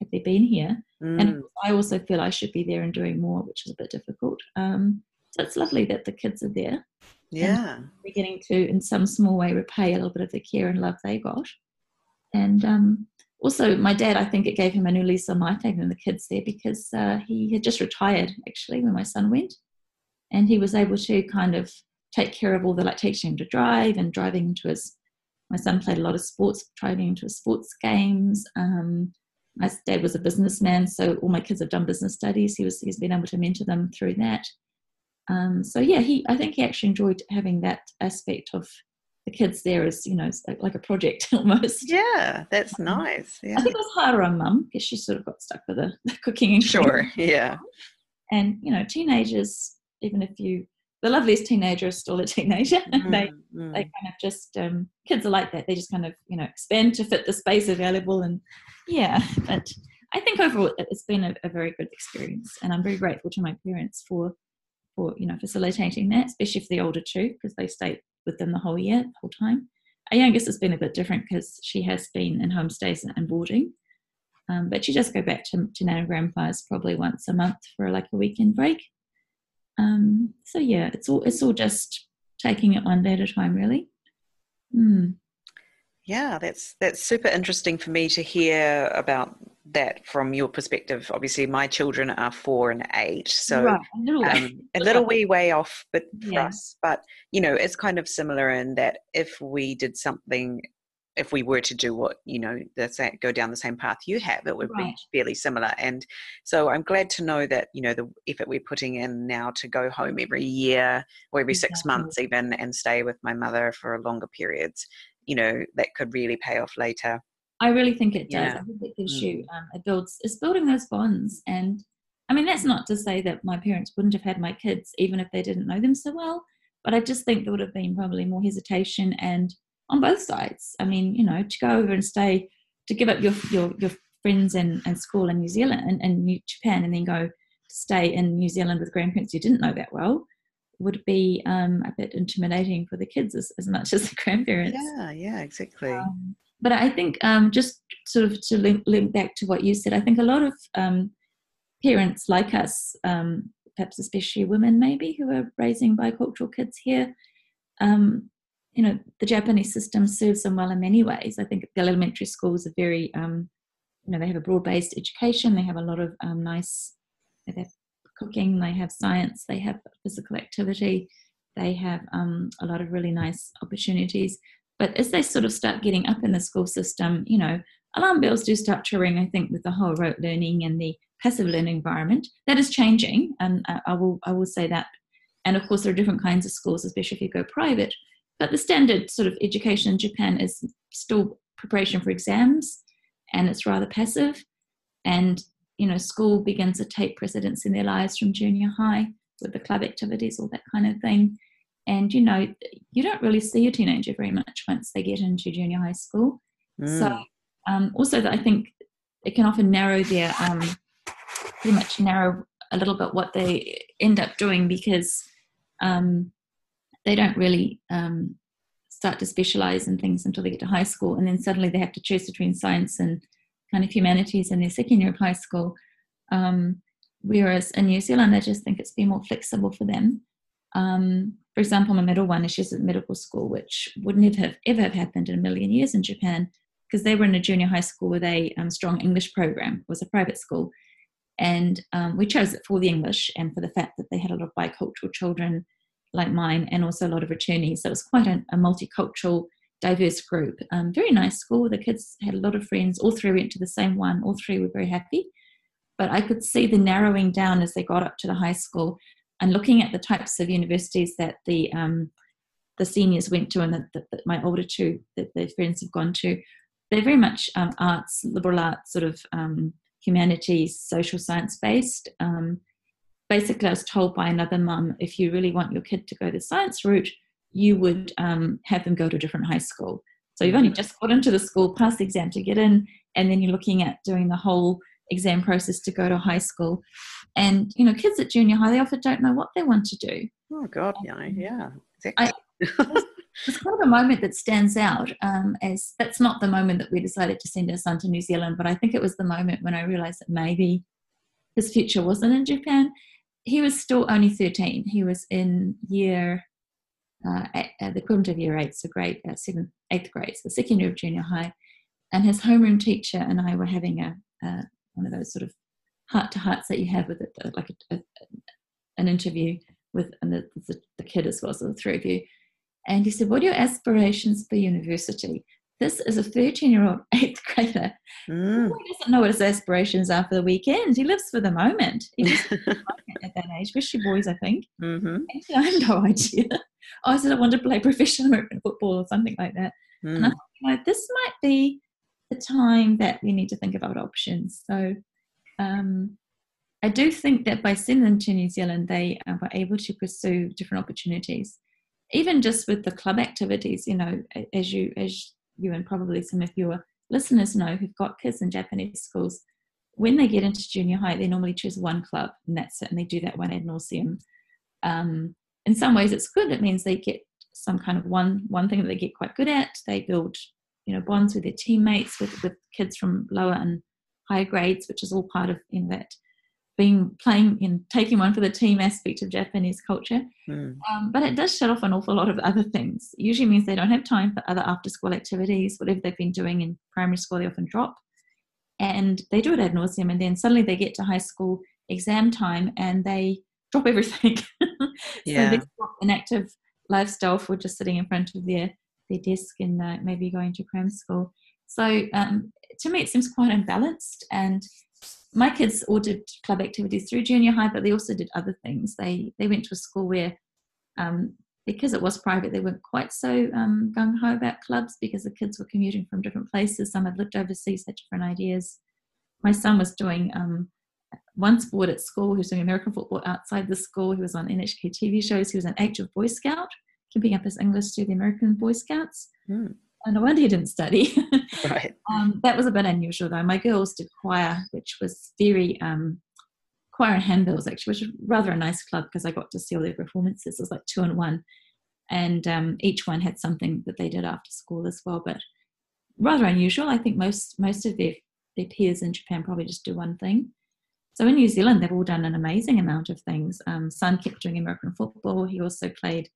had they been here. Mm. And I also feel I should be there and doing more, which is a bit difficult. Um, so it's lovely that the kids are there. Yeah, beginning to, in some small way, repay a little bit of the care and love they got. And um, also, my dad, I think it gave him a new lease on life having the kids there because uh, he had just retired actually when my son went. And he was able to kind of take care of all the like teaching him to drive and driving to his my son played a lot of sports driving into his sports games. Um, my dad was a businessman so all my kids have done business studies. He was he's been able to mentor them through that um, so yeah he i think he actually enjoyed having that aspect of the kids there as you know like, a project <laughs> almost yeah that's um, nice yeah. i think it was harder on mum because she sort of got stuck with the, the cooking and sure yeah and you know teenagers even if you the loveliest teenager is still a teenager. Mm, <laughs> they mm. they kind of just um, kids are like that. They just kind of you know expand to fit the space available, and yeah. But I think overall it's been a, a very good experience, and I'm very grateful to my parents for for you know facilitating that, especially for the older two because they stay with them the whole year, the whole time. Our youngest has been a bit different because she has been in homestays and boarding. Um, but she does go back to, to Nan and Grandpa's probably once a month for like a weekend break. Um, so yeah, it's all it's all just taking it one day at a time, really. Mm. Yeah, that's that's super interesting for me to hear about that from your perspective. Obviously, my children are four and eight, so right. a little, um, a little wee way off, but for yeah. us. But you know, it's kind of similar in that if we did something if we were to do what you know the go down the same path you have it would right. be fairly similar and so i'm glad to know that you know the effort we're putting in now to go home every year or every exactly. six months even and stay with my mother for longer periods you know that could really pay off later i really think it does yeah. i think it gives mm. you um, it builds it's building those bonds and i mean that's not to say that my parents wouldn't have had my kids even if they didn't know them so well but i just think there would have been probably more hesitation and on both sides. I mean, you know, to go over and stay, to give up your your, your friends and, and school in New Zealand and, and Japan, and then go stay in New Zealand with grandparents you didn't know that well would be um, a bit intimidating for the kids as, as much as the <laughs> grandparents. Yeah, yeah, exactly. Um, but I think um, just sort of to link, link, back to what you said, I think a lot of um, parents like us, um, perhaps especially women maybe, who are raising bicultural kids here, um, you know, the Japanese system serves them well in many ways. I think the elementary schools are very, um, you know, they have a broad-based education. They have a lot of um, nice, they have cooking, they have science, they have physical activity, they have a lot of really nice opportunities. But as they sort of start getting up in the school system, you know, alarm bells do start to ring. I think with the whole rote learning and the passive learning environment, that is changing, and I will I will say that. And of course, there are different kinds of schools, especially if you go private but the standard sort of education in Japan is still preparation for exams and it's rather passive. And, you know, school begins to take precedence in their lives from junior high with the club activities, all that kind of thing. And, you know, you don't really see a teenager very much once they get into junior high school. Mm. So, um, also, that I think it can often narrow their, um, pretty much narrow a little bit what they end up doing because um, they don't really um, start to specialize in things until they get to high school and then suddenly they have to choose between science and kind of humanities in their second year of high school um, whereas in New Zealand, I just think it's been more flexible for them. Um, for example, my middle one, she's at medical school, which wouldn't have ever have happened in a million years in Japan because they were in a junior high school with a um, strong English program. It was a private school, and um, we chose it for the English and for the fact that they had a lot of bicultural children like mine, and also a lot of returnees. So it was quite a, a multicultural, diverse group. Um, very nice school. The kids had a lot of friends. All three went to the same one. All three were very happy. But I could see the narrowing down as they got up to the high school and looking at the types of universities that the um, the seniors went to and that, my older two that their friends have gone to they're very much um, arts liberal arts sort of um, humanities social science based. Um, basically i was told by another mum if you really want your kid to go the science route you would um, have them go to a different high school. So you've only just got into the school passed the exam to get in and then you're looking at doing the whole exam process to go to high school. And you know, kids at junior high they often don't know what they want to do. Oh God, yeah, yeah, exactly. <laughs> I, it's kind of a moment that stands out um, as that's not the moment that we decided to send our son to New Zealand, but I think it was the moment when I realized that maybe his future wasn't in Japan. He was still only 13. He was in year, uh, at, uh, the equivalent of year eight, so grade, uh, seventh, eighth grade, so second year of junior high. And his homeroom teacher and I were having a, a one of those sort of heart to hearts that you have with it, like a, a, an interview with and the, the, the, kid as well, so the three of you. And he said, What are your aspirations for university? This is a 13 year old <laughs> eighth grader mm. who doesn't know what his aspirations are for the weekend. He lives for the moment. <laughs> at that age, especially boys, I think. Mm-hmm. I have no <laughs> idea. I said I want to play professional American football or something like that. Mm. And I thought, you know, this might be the time that we need to think about options. So um, I do think that by sending them to New Zealand, they uh, were able to pursue different opportunities. Even just with the club activities, you know, as you as you and probably some of your listeners know who've got kids in Japanese schools, when they get into junior high, they normally choose one club, and that's it, and they do that one ad nauseum. Um, in some ways, it's good. It means they get some kind of one one thing that they get quite good at. They build you know bonds with their teammates with with kids from lower and higher grades which is all part of in that being playing in taking one for the team aspect of Japanese culture. Mm. Um, but it does shut off an awful lot of other things. It usually means they don't have time for other after school activities, whatever they've been doing in primary school, they often drop. And they do it ad nauseum, and then suddenly they get to high school exam time and they drop <laughs> everything. <laughs> so yeah. they stop an active lifestyle for just sitting in front of their their desk and uh, maybe going to cram school. So um, to me, it seems quite unbalanced. And my kids all did club activities through junior high, but they also did other things. They they went to a school where, um, because it was private, they weren't quite so um, gung ho about clubs because the kids were commuting from different places. Some had lived overseas, had different ideas. My son was doing um, one sport at school. He was doing American football outside the school. He was on NHK TV shows. He was an active Boy Scout keeping up his English to the American Boy Scouts. Mm. And no wonder he didn't study. <laughs> right. Um, that was a bit unusual though. My girls did choir, which was very um, choir and handbells actually, which was rather a nice club because I got to see all their performances. It was like two and one, and um, each one had something that they did after school as well. But rather unusual. I think most most of their their peers in Japan probably just do one thing. So in New Zealand, they've all done an amazing amount of things. Um, Son kept doing American football. He also played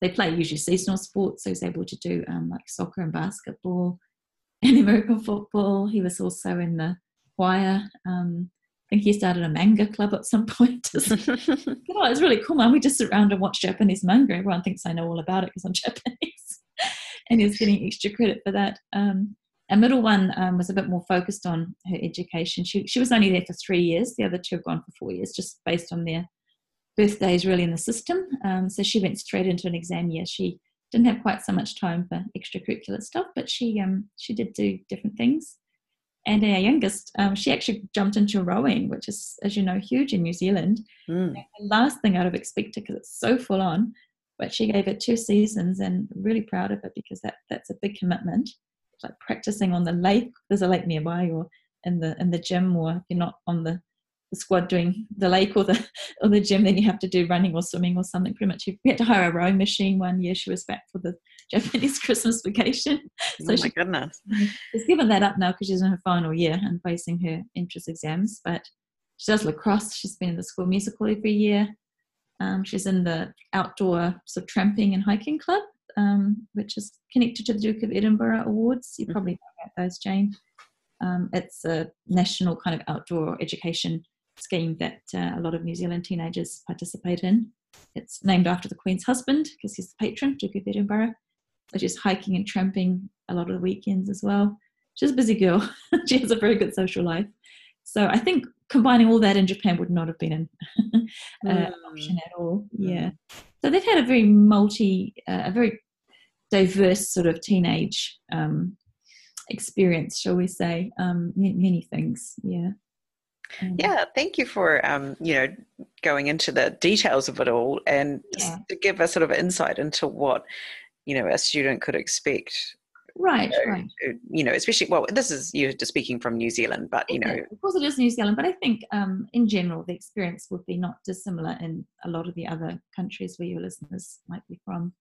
they play usually seasonal sports, so he's able to do um, like soccer and basketball <laughs> and American football. He was also in the choir. Um, I think he started a manga club at some <laughs> point. <laughs> oh, it's really cool, man. We just sit around and watch Japanese manga. Everyone thinks I know all about it because I'm Japanese. and he's getting extra credit for that. Um, a middle one um, was a bit more focused on her education. She, she was only there for three years. The other two have gone for four years, just based on their birthdays really in the system. Um, so she went straight into an exam year. She didn't have quite so much time for extracurricular stuff, but she um, she did do different things. And our youngest, um, she actually jumped into rowing, which is, as you know, huge in New Zealand. Mm. The last thing I'd have expected because it's so full on, but she gave it two seasons and really proud of it because that that's a big commitment. It's like practicing on the lake. There's a lake nearby, or in the in the gym, or if you're not on the the squad doing the lake or the <laughs> or the gym, then you have to do running or swimming or something. Pretty much, we had to hire a rowing machine one year. She was back for the <laughs> Japanese Christmas vacation. So oh my she, goodness! She's given that up now because she's in her final year and facing her entrance exams. But she does lacrosse. She's been in the school musical every year. Um, she's in the outdoor sort of tramping and hiking club, um, which is connected to the Duke of Edinburgh Awards. You probably know about those, Jane. Um, it's a national kind of outdoor education scheme that uh, a lot of New Zealand teenagers participate in. It's named after the Queen's husband because he's the patron, Duke of Edinburgh. But she's hiking and tramping a lot of the weekends as well. She's a busy girl. <laughs> she has a very good social life. So I think combining all that in Japan would not have been an <laughs> uh, mm. option at all. Yeah. So they've had a very multi, uh, a very diverse sort of teenage um, experience, shall we say? Um, many things. Yeah. Um, yeah, thank you for um, you know going into the details of it all and yeah. to give a sort of insight into what you know a student could expect right you know, right. you know especially well this is you just speaking from new zealand but you know of course it is new zealand but i think um, in general the experience would be not dissimilar in a lot of the other countries where your listeners might be from.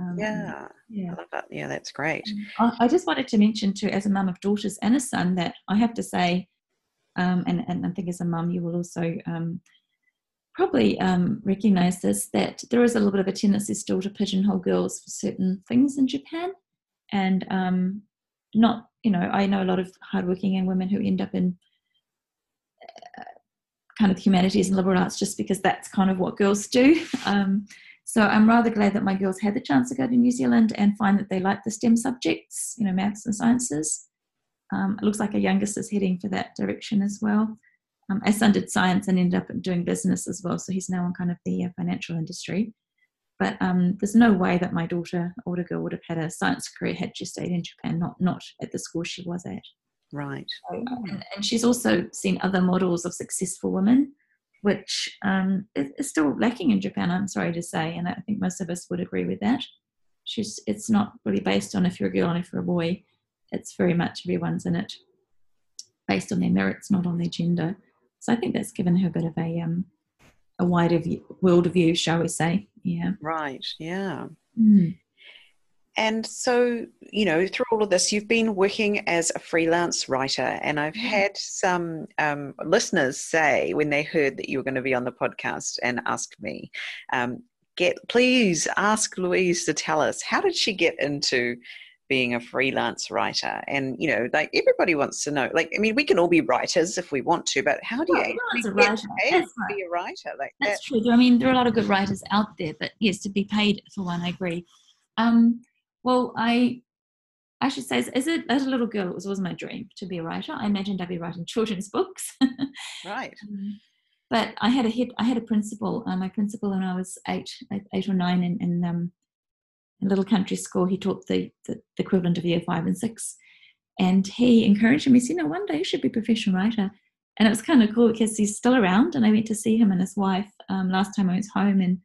Um, yeah yeah. that. yeah that's great. Um, I, I, just wanted to mention too as a mum of daughters and a son that i have to say um, and, and i think as a mum you will also um, probably um, recognize this that there is a little bit of a tendency still to pigeonhole girls for certain things in japan. And um, not you know i know a lot of hardworking young women who end up in uh, kind of humanities and liberal arts just because that's kind of what girls do. <laughs> Um, so i'm rather glad that my girls had the chance to go to new zealand and find that they like the stem subjects you know maths and sciences um, it looks like our youngest is heading for that direction as well um, our son did science and ended up doing business as well so he's now in kind of the uh, financial industry but um, there's no way that my daughter, older girl, would have had a science career had she stayed in Japan, not not at the school she was at. Right. So, and, and, she's also seen other models of successful women, which um, is, is, still lacking in Japan. I'm sorry to say, and I think most of us would agree with that. She's it's not really based on if you're a girl and if you're a boy. It's very much everyone's in it based on their merits, not on their gender. So I think that's given her a bit of a um, a wider view, world view, shall we say? Yeah. Right. Yeah. Mm. And so, you know, through all of this, you've been working as a freelance writer, and I've had some um, listeners say when they heard that you were going to be on the podcast and ask me, um, "Get please ask Louise to tell us how did she get into being a freelance writer and you know like everybody wants to know like i mean we can all be writers if we want to but how do you actually get paid to right. be a writer like that's that? true i mean there are a lot of good writers out there but yes to be paid for one i agree um, well i I should say, as a, as a little girl, it was always my dream to be a writer. I imagined I'd be writing children's books. right. <laughs> Um, but I had a hit. I had a principal. Uh, my principal when I was eight, eight or nine, and, in um, a little country school. He taught the, the, the, equivalent of year five and six. And he encouraged me, said, no, one day you should be a professional writer. And it was kind of cool because he's still around. And I went to see him and his wife um, last time I was home and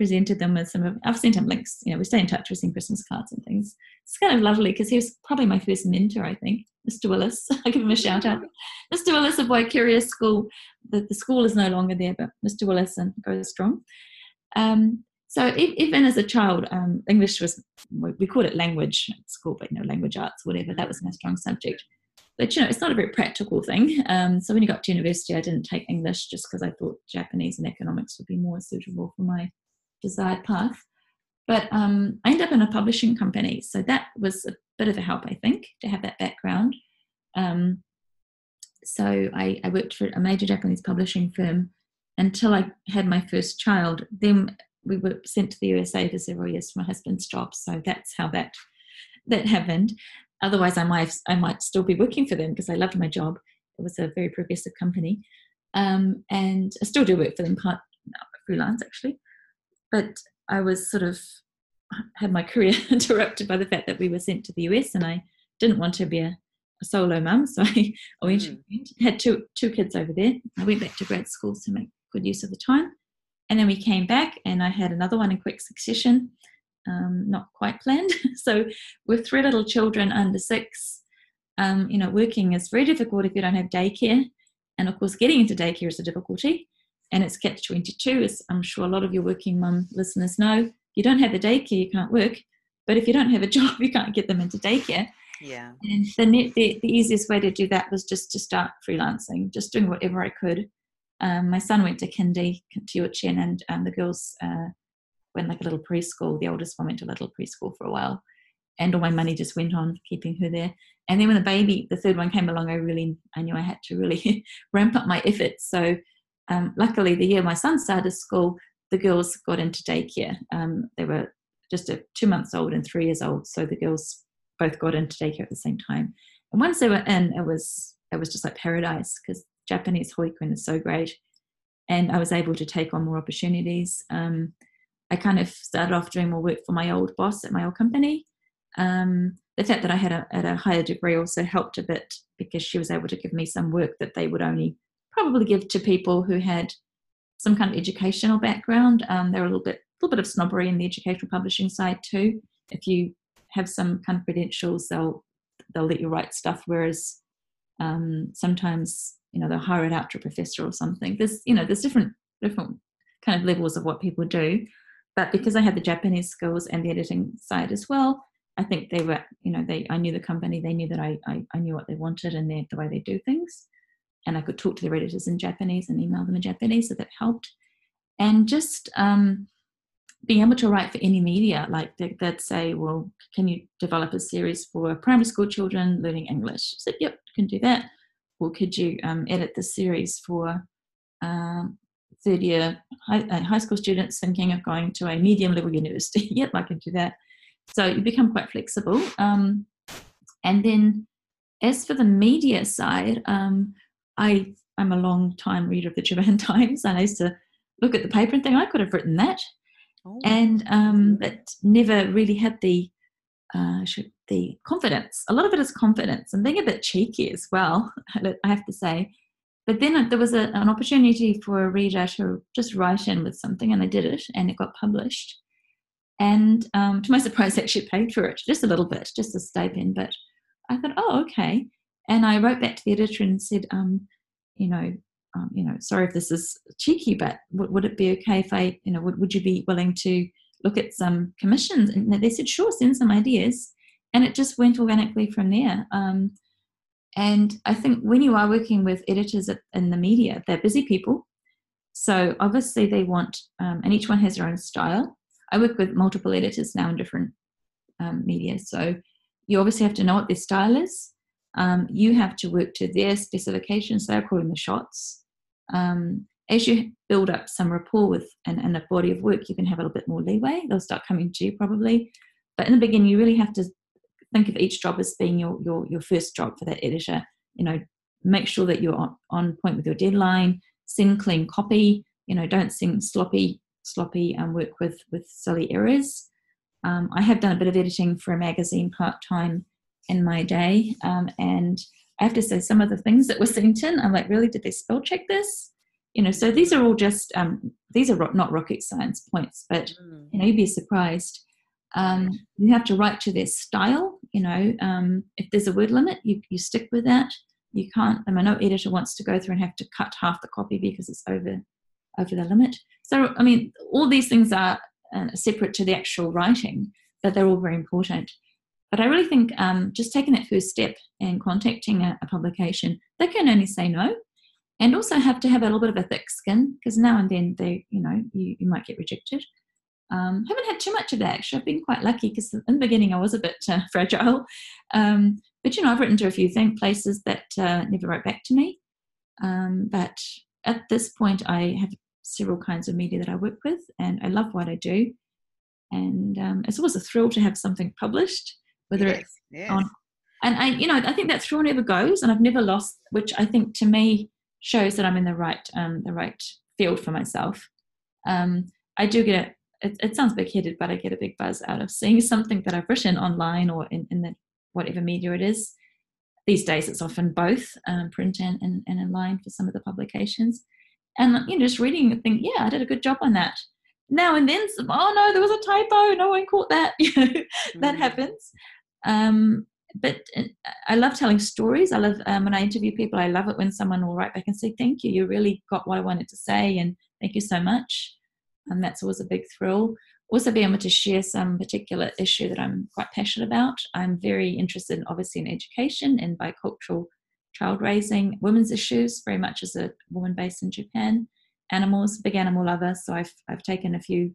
presented them with some of, I've sent him links, you know, we stay in touch with some Christmas cards and things. It's kind of lovely because he was probably my first mentor, I think, Mr. Willis. <laughs> I give him a shout out. Mr. Willis of Waikeria School. The, the school is no longer there, but Mr. Willis and goes strong. Um, so even as a child, um, English was we called it language at school, but you know language arts, whatever. That was my strong subject. But you know, it's not a very practical thing. Um, so when you got to university, I didn't take English just because I thought Japanese and economics would be more suitable for my desired path. But um, I ended up in a publishing company, so that was a bit of a help, I think, to have that background. Um, so I, I worked for a major Japanese publishing firm until I had my first child. Then we were sent to the USA for several years for my husband's job, so that's how that that happened. Otherwise, I might I might still be working for them because I loved my job. It was a very progressive company, um, and I still do work for them part freelance actually. But I was sort of had my career <laughs> interrupted by the fact that we were sent to the US, and I didn't want to be a, a solo mum, so <laughs> I, I went mm. had two two kids over there. I went back to grad school to make good use of the time and then we came back, and I had another one in quick succession, um, not quite planned. <laughs> so, with three little children under six, um, you know, working is very difficult if you don't have daycare. And of course, getting into daycare is a difficulty. And it's catch 22, as I'm sure a lot of your working mum listeners know. You don't have the daycare, you can't work. But if you don't have a <laughs> job, you can't get them into daycare. Yeah. And the, the, the easiest way to do that was just to start freelancing, just doing whatever I could Um, my son went to kindy, to and um, the girls uh, went like a little preschool. The oldest one went to a little preschool for a while, and all my money just went on keeping her there. And then when the baby, the third one came along, I really, I knew I had to really <laughs> ramp up my efforts. So um, luckily, the year my son started school, the girls got into daycare. Um, they were just a, two months old and three years old, so the girls both got into daycare at the same time. And once they were in, it was it was just like paradise because Japanese hoikuen is so great, and I was able to take on more opportunities. Um, I kind of started off doing more work for my old boss at my old company. Um, the fact that I had a, a higher degree also helped a bit because she was able to give me some work that they would only probably give to people who had some kind of educational background. Um, there were a little bit, a little bit of snobbery in the educational publishing side too. If you have some kind of credentials, they'll they'll let you write stuff. Whereas um, sometimes you know they'll hire it out to a professor or something. There's you know there's different different kind of levels of what people do. But because I had the Japanese skills and the editing side as well, I think they were, you know, they I knew the company, they knew that I I, I knew what they wanted and the way they do things, and I could talk to their editors in Japanese and email them in Japanese, so that helped. And just um, being able to write for any media, like that, that say, well, can you develop a series for primary school children learning English? I said, yep, can do that. Or could you um, edit the series for um, third year high, uh, high, school students thinking of going to a medium level university? <laughs> yep, I can do that. So you become quite flexible. Um, and then as for the media side, um, I, I'm a long time reader of the <laughs> Japan Times and I used to look at the paper and think I could have written that. Oh. And um, but never really had the uh, the confidence. A lot of it is confidence and being a bit cheeky as well, <laughs> I have to say. But then there was a, an opportunity for a reader to just write in with something, and I did it, and it got published. And um, to my <laughs> surprise, I actually paid for it just a little bit, just a stipend. But I thought, oh, okay. And I wrote back to the editor and said, um, you know, um, you know, sorry if this is cheeky, but w- would it be okay if I, you know, would, would you be willing to look at some commissions? And they said, sure, send some ideas. And it just went organically from there. Um, and I think when you are working with editors in the media, they're busy people. So obviously they want, um, and each one has their own style. I work with multiple editors now in different um, media. So you obviously have to know what their style is. Um, you have to work to their specifications. They're calling the shots. Um, as you build up some rapport with and, and a body of work, you can have a little bit more leeway. They'll start coming to you probably. But in the beginning, you really have to think of each job as being your your, your first job for that editor. You know, make sure that you're on, on point with your deadline. Send clean copy. You know, don't send sloppy sloppy and work with with silly errors. Um, I have done a bit of editing for a magazine part time in my day, um, and I have to say some of the things that were sent in, I'm like, really, did they spell check this? You know, so these are all just um, these are not rocket science points, but mm. you know, you'd be surprised. Um, you have to write to their style. You know, um, if there's a word limit, you you stick with that. You can't. I mean, no editor wants to go through and have to cut half the copy because it's over over the limit. So, I mean, all these things are uh, separate to the actual writing, but they're all very important. But I really think um, just taking that first step and contacting a, a, publication, they can only say no, and also have to have a little bit of a thick skin because now and then they, you know, you, you might get rejected. Um, haven't had too much of that actually. I've been quite lucky because in the beginning I was a bit uh, <laughs> fragile, um, but you know I've written to a few things places that uh, never wrote back to me. Um, but at this point, I have several kinds of media that I work with, and I love what I do. And um, it's always a thrill to have something published, whether yes, it's yes. on. And I, you know, I think that thrill never goes, and I've never lost, which I think to me shows that I'm in the right, um, the right field for myself. Um, I do get a, it, it sounds big-headed, but I get a big buzz out of seeing <laughs> something that I've written online or in, in the whatever media it is. These days, it's often both um, print and, and, and online for some of the publications and you know just reading and think yeah i did a good job on that now and then some, oh no there was a typo no one caught that <laughs> you know mm-hmm. that happens um, but uh, I love telling stories. I love um, when I interview people. I love it when someone will write back and say, "Thank you. You really got what I wanted to say, and thank you so much." And that's always a big thrill. Also, being able to share some particular issue that I'm quite passionate about. I'm very interested, in, obviously, in education and bicultural child raising, women's issues, very much as a woman based in Japan, animals, big animal lover. So I've, I've taken a few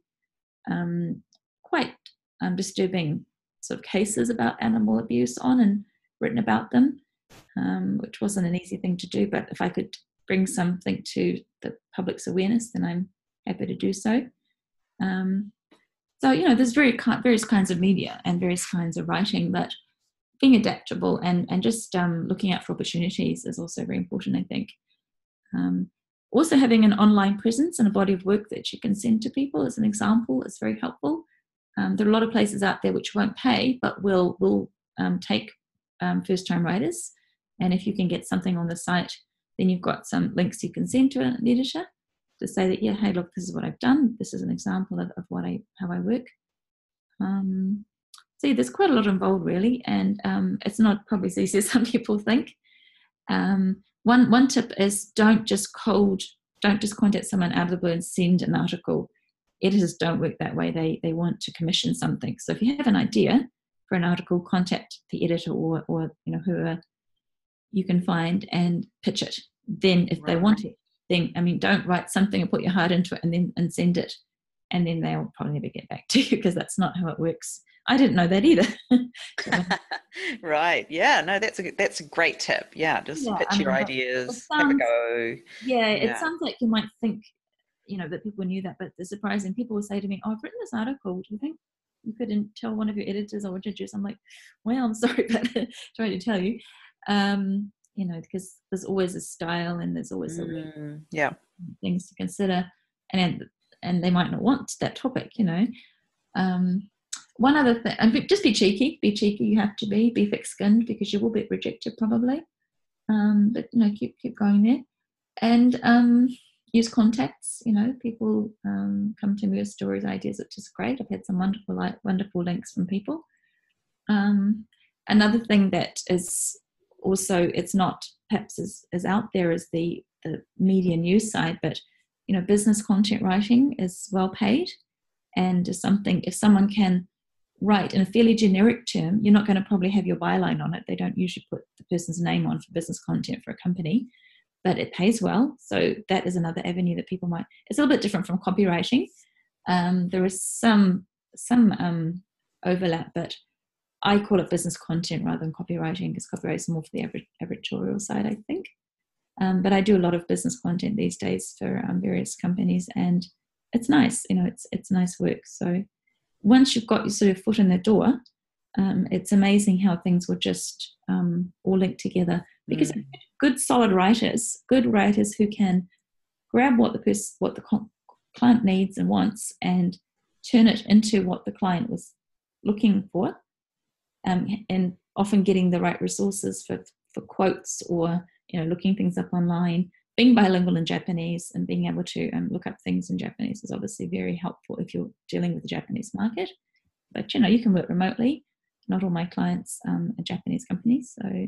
um, quite um, disturbing sort of cases about animal abuse on and written about them, um, which wasn't an easy thing to do. But if I could bring something to the public's awareness, then I'm happy to do so. Um, so you know, there's very various kinds of media and various kinds of writing, but being adaptable and and just um, looking out for opportunities is also very important. I think. Um, also, having an online presence and a body of work that you can send to people as an example is very helpful. Um, there are a lot of places out there which won't pay, but will will um, take um, first-time writers. And if you can get something on the site, then you've got some links you can send to an editor to say that, yeah, hey, look, this is what I've done. This is an example of, of what I how I work. Um, there's quite a lot involved really, and um, it's not probably as easy <laughs> as some people think. Um, one one tip is don't just cold, don't just contact someone out of the blue and send an article. Editors don't work that way. They they want to commission something. So if you have an idea for an article, contact the editor or or you know whoever you can find and pitch it. Then if right. they want it, then I mean, don't write something and put your heart into it and then and send it, and then they'll probably never get back <laughs> to you because that's not how it works. I didn't know that either. <laughs> right. Yeah. No, that's a that's a great tip. Yeah. Just yeah, pitch I mean, your ideas. Sounds, have a go. Yeah, yeah, It sounds like you might think, you know, that people knew that, but the surprising people will say to me, "Oh, I've written this article. Do you think you couldn't tell one of your editors or introduce?" I'm like, "Well, I'm <laughs> sorry, but <laughs> trying to tell you." Um, you know, because there's always a style and there's always mm, yeah things to consider, and and they might not want that topic, you know. Um, one other thing, and just be cheeky. Be cheeky. You have to be. Be thick-skinned because you will get rejected probably. Um, but you know, keep keep going there, and um, use contacts. You know, people um, come to me with stories, ideas, which is great. I've had some wonderful, like, wonderful links from people. Um, another thing that is also it's not perhaps as, as out there as the, the media news side, but you know, business content writing is well paid and is something if someone can write in a fairly generic term, you're not going to probably have your byline on it. They don't usually put the person's name on for business content for a company, but it pays well. So that is another avenue that people might. It's a little bit different from copywriting. Um, there is some some um, overlap, but I call it business content rather than copywriting because copywriting is more for the editorial side, I think. Um, but I do a lot of business content these days for um, various companies, and it's nice. You know, it's it's nice work. So once you've got your sort of foot in the door, um, it's amazing how things will just um, all link together. Because mm. Good, solid writers, good writers who can grab what the what the client needs and wants and turn it into what the client was looking for um, and often getting the right resources for, for quotes or you know looking things up online. Being bilingual in japanese and being able to um, look up things in japanese is obviously very helpful if you're dealing with the japanese market. But you know you can work remotely. Not all my clients um, are japanese companies so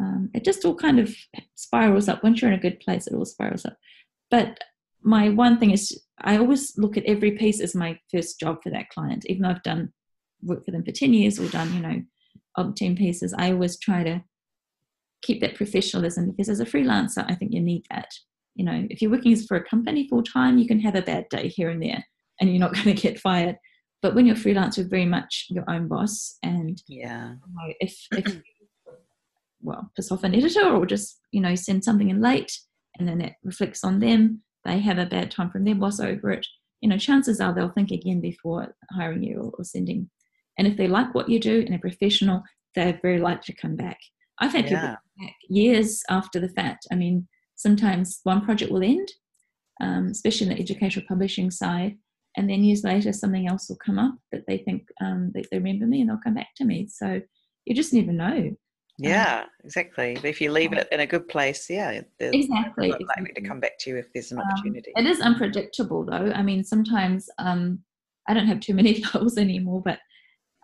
um, it just all kind of spirals up once you're in a good place it all spirals up but my one thing is i always look at every piece as my first job for that client even though i've done worked for them for 10 years or done, you know, 10 pieces, I always try to keep that professionalism because as a freelancer, I think you need that. You know, if you're working for a company full time, you can have a bad day here and there and you're not <laughs> going to get fired. But when you're freelance, you're very much your own boss. And yeah, you know, if, if <clears throat> well, piss off an editor or just, you know, send something in late and then it reflects on them, they have a bad time from their boss over it. You know, chances are they'll think again before hiring you or, or sending and if they like what you do and are professional, they're very likely to come back. I've had yeah. people back years after the fact. I mean, sometimes one project will end, um, especially in the educational publishing side, and then years later something else will come up that they think um, that they remember me and they'll come back to me. So you just never know. Yeah, um, exactly. But if you leave it in a good place, yeah, exactly, likely exactly. to come back to you if there's an um, opportunity. it is unpredictable, though. I mean, sometimes um, I don't have too many <laughs> goals anymore, but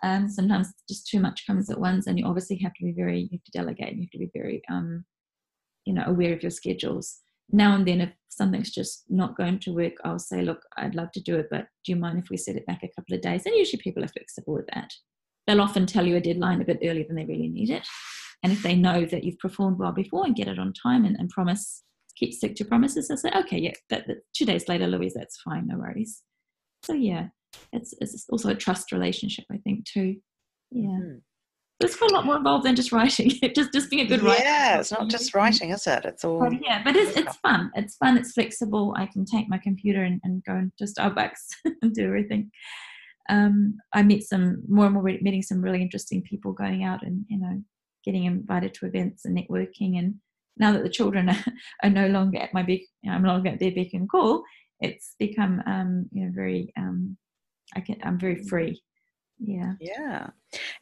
um, sometimes just too much comes at once and you obviously have to be very you have to delegate you have to be very um, you know aware of your schedules now and then if something's just not going to work i'll say look i'd love to do it but do you mind if we set it back a couple of days and usually people are flexible with that they'll often tell you a deadline a bit earlier than they really need it And if they know that you've performed well before and get it on time and, and promise, keep stick to promises, they say, okay, yeah, that, that, two days later, Louise, that's fine, no worries. So yeah, it's, it's also a trust relationship, I think, too. Yeah. Mm-hmm. There's quite a lot more involved than just writing. <laughs> just just being a good writer. Yeah, it's not just writing, is it? It's all. But yeah, but it's, it's fun. It's fun. It's flexible. I can take my computer and, and go into Starbucks <laughs> and do everything. Um, I meet some more and more meeting some really interesting people, going out and you know getting invited to events and networking. And now that the children are, <laughs> are no longer at my beck, I'm no longer at their beck and call. It's become um, you know very um, I can I'm very free. Yeah. Yeah.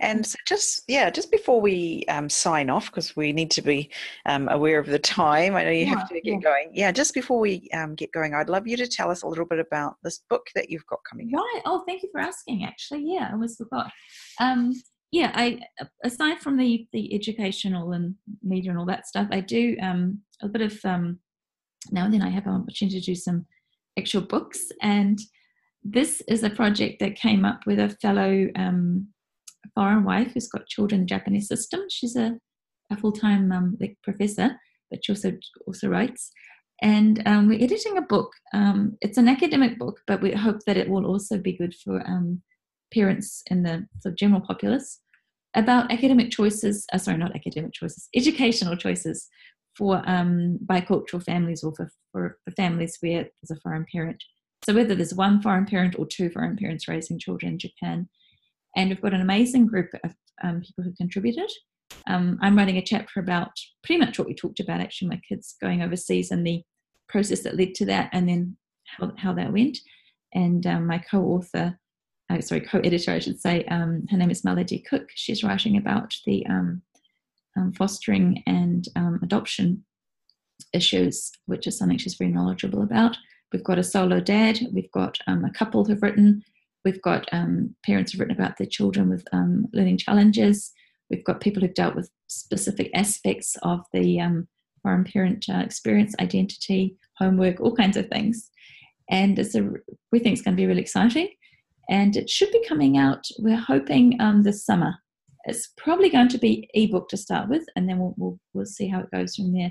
And so just yeah just before we um, sign off because we need to be um, aware of the time i know you yeah, have to get yeah. going. Yeah just before we um, get going i'd love you to tell us a little bit about this book that you've got coming right. Oh thank you for asking actually. Yeah i almost forgot um, yeah i aside from the the educational and media and all that stuff i do um, a bit of um, now and then i have an opportunity to do some actual books and this is a project that came up with a fellow um, foreign wife who's got children in the Japanese system. She's a, a full-time um, professor, but she also also writes. And um, we're editing a book. Um, it's an academic book, but we hope that it will also be good for parents in the sort of general populace about academic choices. Uh, sorry, not academic choices, educational choices for um, bicultural families or for, for, for families where there's a foreign parent. So whether there's one foreign parent or two foreign parents raising children in Japan. And we've got an amazing group of um, people who contributed. Um, I'm writing a chapter about pretty much what we talked about actually, my kids going overseas and the process that led to that, and then how, how that went. And um, my co author, uh, sorry, co editor, I should say, um, her name is Melodie Cook. She's writing about the um, um, fostering and adoption issues, which is something she's very knowledgeable about. We've got a solo dad. We've got um, a couple who've written. We've got um, parents who've written about their children with um, learning challenges. We've got people who've dealt with specific aspects of the um, foreign parent uh, experience, identity, homework, all kinds of things. And it's a, we think it's going to be really exciting. And it should be coming out, we're hoping um, this summer. It's probably going to be ebook to start with, and then we'll, we'll, we'll see how it goes from there.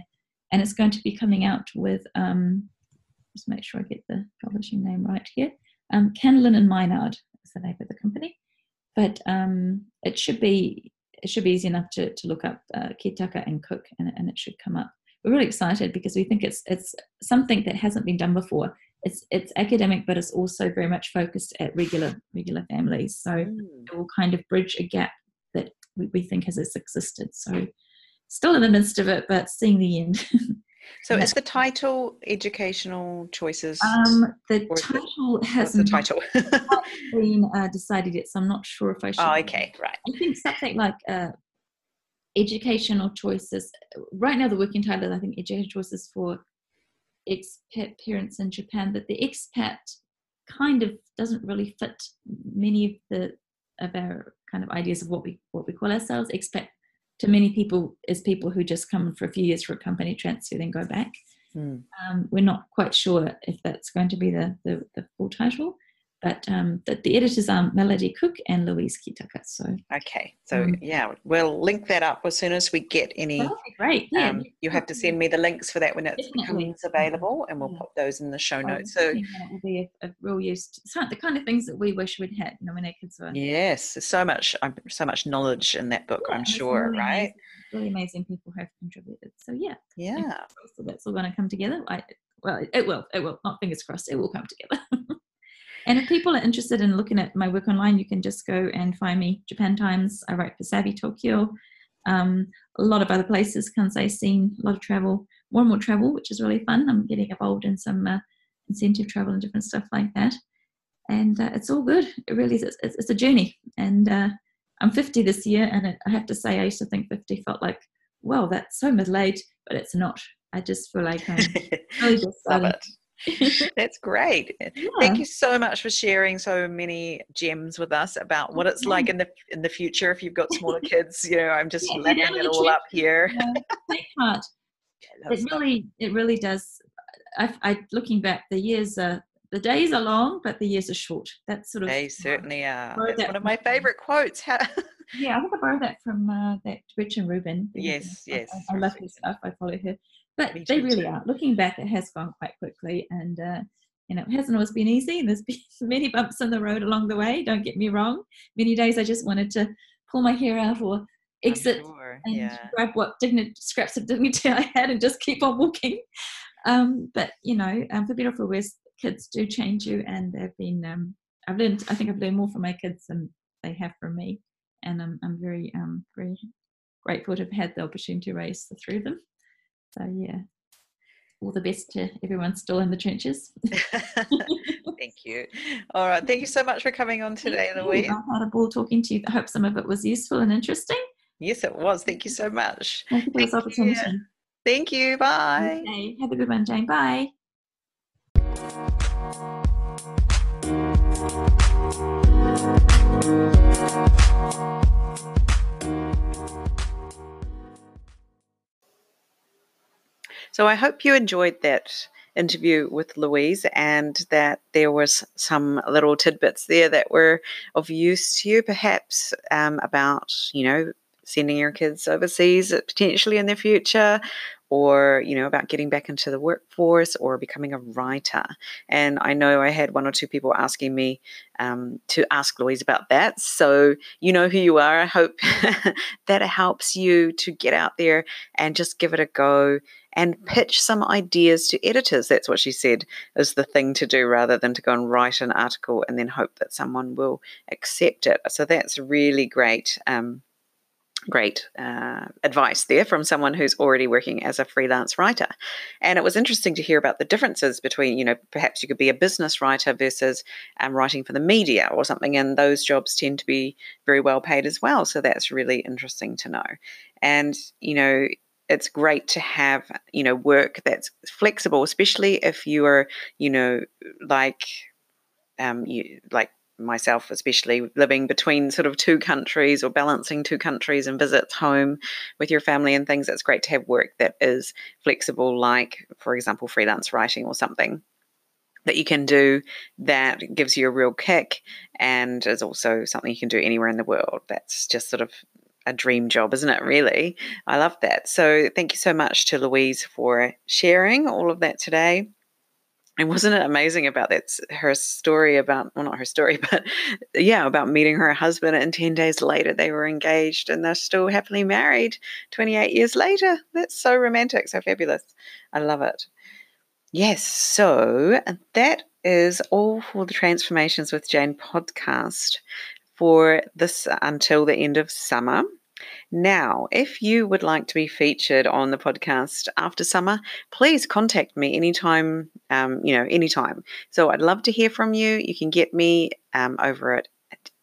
And it's going to be coming out with um, just make sure I get the publishing name right here. Um, Candlin and Mynard is the name of the company, but um, it should be it should be easy enough to, to look up uh, Kittaka and Cook, and, and it should come up. We're really excited because we think it's it's something that hasn't been done before. It's it's academic, but it's also very much focused at regular regular families. So mm. it will kind of bridge a gap that we, we think has existed. So still in the midst of it, but seeing the end. So <laughs> is the title educational choices? Um, the title it, has the title <laughs> been uh, decided yet, so I'm not sure if I should. Oh, okay, right. I think something like uh, educational choices. Right now, the working title is I think educational choices for expat parents in Japan, but the expat kind of doesn't really fit many of the of our kind of ideas of what we what we call ourselves. Expat to many people is people who just come for a few years for a company transfer then go back. Mm. Um, we're not quite sure if that's going to be the, the, the full title, but um, the, the, editors are Melodie Cook and Louise Kittaka. So okay, so um, yeah, we'll link that up as soon as we get any. great. Yeah, um, you have to send me the links for that when it becomes available, and we'll yeah. put those in the show notes. So it will be a, a real use. To, the kind of things that we wish we'd had, you know, when our kids were. Yes, so much, um, so much knowledge in that book. Yeah, I'm sure, really right? Amazing, really amazing people have contributed. So yeah, yeah, so that's all going to come together. I, well, it will. It will. Not fingers crossed. It will come together. <laughs> And if people are interested in looking at my work online, you can just go and find me. Japan Times, I write for Savvy Tokyo, um, a lot of other places, Kansai scene, a lot of travel, more and more travel, which is really fun. I'm getting involved in some uh, incentive travel and different stuff like that. And uh, it's all good. It really is. It's, it's a journey. And uh, I'm 50 this year, and it, I have to say, I used to think 50 felt like, well, that's so middle aged, but it's not. I just feel like I'm <laughs> really just it <laughs> That's great. Yeah. Thank you so much for sharing so many gems with us about what it's like in the in the future if you've got smaller <laughs> kids. You know, I'm just yeah, lapping it all up here. Take heart. <laughs> it really, it really does. I, I, looking back, the years are the days are long, but the years are short. That's sort of they certainly are. That's one of my favorite quotes. Yeah, I think I borrowed that from uh, that Gretchen Rubin. Yes, yes. I, I love her stuff. I follow her. But they really are. Looking back, it has gone quite quickly, and uh, you know, it hasn't always been easy. There's <laughs> been many bumps in the road along the way. Don't get me wrong. Many days I just wanted to pull my hair out or exit sure. and yeah. grab what dignity, scraps of dignity <laughs> I had and just keep on walking. Um, but you know, um, for better or for worse, kids do change you, and they've been. Um, I've learned. I think I've learned more from my kids than they have from me, and I'm I'm very um very grateful to have had the opportunity to raise the three of them. So yeah, all the best to everyone still in the trenches. <laughs> <laughs> thank you. All right. Thank you so much for coming on today, Louise. I had a ball talking to you. I hope some of it was useful and interesting. Yes, it was. Thank you so much. Thank you for this opportunity. You. Thank you. Bye. Okay. Have a good one, Jane. Bye. So I hope you enjoyed that interview with Louise and that there was some little tidbits there that were of use to you, perhaps um, about, you know, sending your kids overseas potentially in the future or you know about getting back into the workforce or becoming a writer. And i know i had one or two people asking me um, to ask louise about that. So you know who you are. I hope <laughs> that helps you to get out there and just give it a go and pitch some ideas to editors. That's what she said is the thing to do rather than to go and write an article and then hope that someone will accept it. So that's really great um, great uh, advice there from someone who's already working as a freelance writer. And it was interesting to hear about the differences between, you know, perhaps you could be a business writer versus um, writing for the media or something. And those jobs tend to be very well paid as well. So that's really interesting to know. And, you know, it's great to have you know work that's flexible especially if you are you know like um you like myself especially living between sort of two countries or balancing two countries and visits home with your family and things it's great to have work that is flexible like for example freelance writing or something that you can do that gives you a real kick and is also something you can do anywhere in the world that's just sort of a dream job, isn't it? Really, I love that. So, thank you so much to Louise for sharing all of that today and wasn't it amazing about that her story about well not her story <laughs> but yeah about meeting her husband and 10 days later they were engaged and they're still happily married 28 years later. That's so romantic so fabulous. I love it. Yes so that is all for the transformations with jane podcast for this until the end of summer now, if you would like to be featured on the podcast after summer, please contact me anytime, um, you know, anytime. So I'd love to hear from you. You can get me um, over at,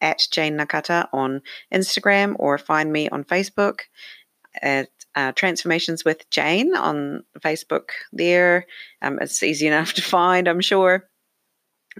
at Jane Nakata on Instagram or find me on Facebook at uh, Transformations with Jane on Facebook there. Um, it's easy enough to find, I'm sure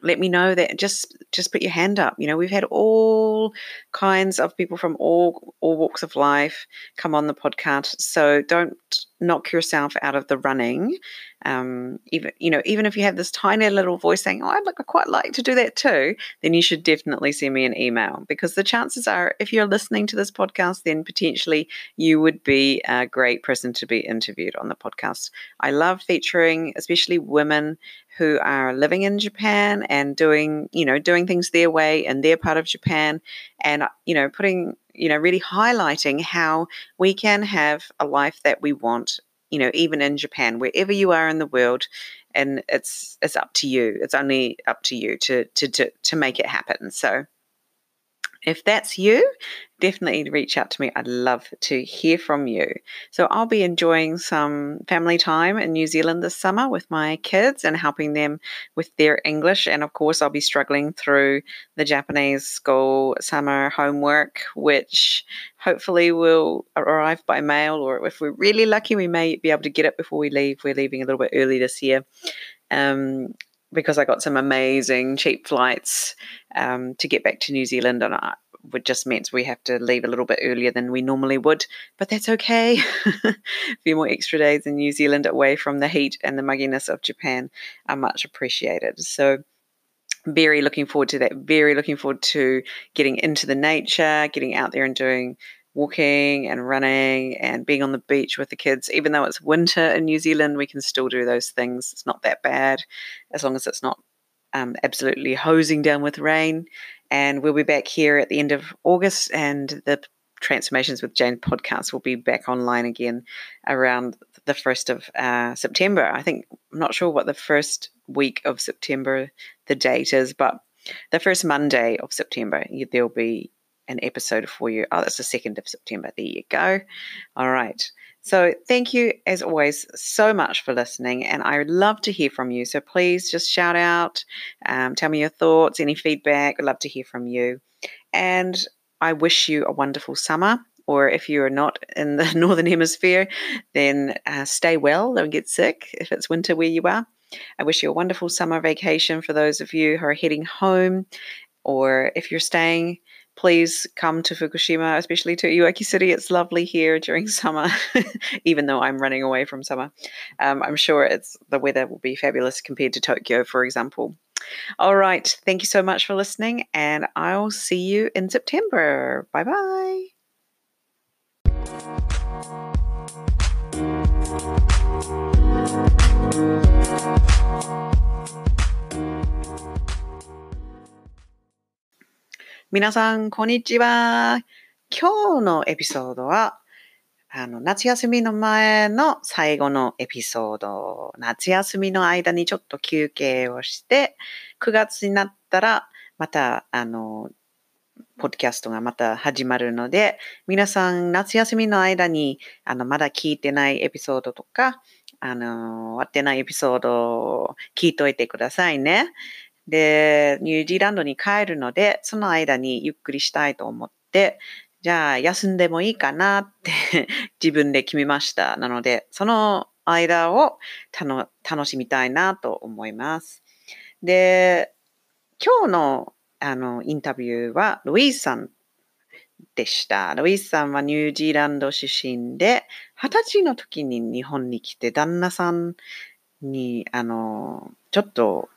let me know that just just put your hand up you know we've had all kinds of people from all all walks of life come on the podcast so don't knock yourself out of the running um, even you know even if you have this tiny little voice saying oh i'd like I quite like to do that too then you should definitely send me an email because the chances are if you're listening to this podcast then potentially you would be a great person to be interviewed on the podcast. I love featuring especially women who are living in japan and doing you know doing things their way in their part of japan and uh, you know putting you know really highlighting how we can have a life that we want you know, even in Japan, wherever you are in the world, and it's it's up to you. It's only up to you to to to, to make it happen. So if that's you, definitely reach out to me. I'd love to hear from you. So, I'll be enjoying some family time in New Zealand this summer with my kids and helping them with their English. And of course, I'll be struggling through the Japanese school summer homework, which hopefully will arrive by mail, or if we're really lucky, we may be able to get it before we leave. We're leaving a little bit early this year. Um, because I got some amazing cheap flights um, to get back to New Zealand, and I, it just meant we have to leave a little bit earlier than we normally would. But that's okay. <laughs> a few more extra days in New Zealand away from the heat and the mugginess of Japan are much appreciated. So very looking forward to that. Very looking forward to getting into the nature, getting out there and doing walking and running and being on the beach with the kids. Even though it's winter in New Zealand, we can still do those things. It's not that bad as long as it's not um, absolutely hosing down with rain. And we'll be back here at the end of August, and the Transformations with Jane podcast will be back online again around the 1st of uh, September. I think, I'm not sure what the first week of September the date is, but the first Monday of September, there'll be an episode for you. Oh, that's the 2nd of September. There you go. All right. So, thank you as always so much for listening, and I would love to hear from you. So, please just shout out, um, tell me your thoughts, any feedback. I'd love to hear from you. And I wish you a wonderful summer. Or if you are not in the <laughs> Northern Hemisphere, then uh, stay well, don't get sick if it's winter where you are. I wish you a wonderful summer vacation for those of you who are heading home, or if you're staying please come to Fukushima, especially to Iwaki City. It's lovely here during <laughs> summer, even though I'm running away from summer. Um, I'm sure it's the weather will be fabulous compared to Tokyo, for example. All right. Thank you so much for listening, and I'll see you in September. Bye bye. 皆さん、こんにちは。今日のエピソードは、あの、夏休みの前の最後のエピソード。夏休みの間にちょっと休憩をして、9月になったら、また、あの、ポッドキャストがまた始まるので、皆さん、夏休みの間に、あの、まだ聞いてないエピソードとか、あの、終わってないエピソードを聞いといてくださいね。で、ニュージーランドに帰るので、その間にゆっくりしたいと思って、じゃあ休んでもいいかなって <laughs> 自分で決めました。なので、その間を楽しみたいなと思います。で、今日のあのインタビューはルイーさんでした。ルイーさんはニュージーランド出身で、二十歳の時に日本に来て、旦那さんに、あの、ちょっと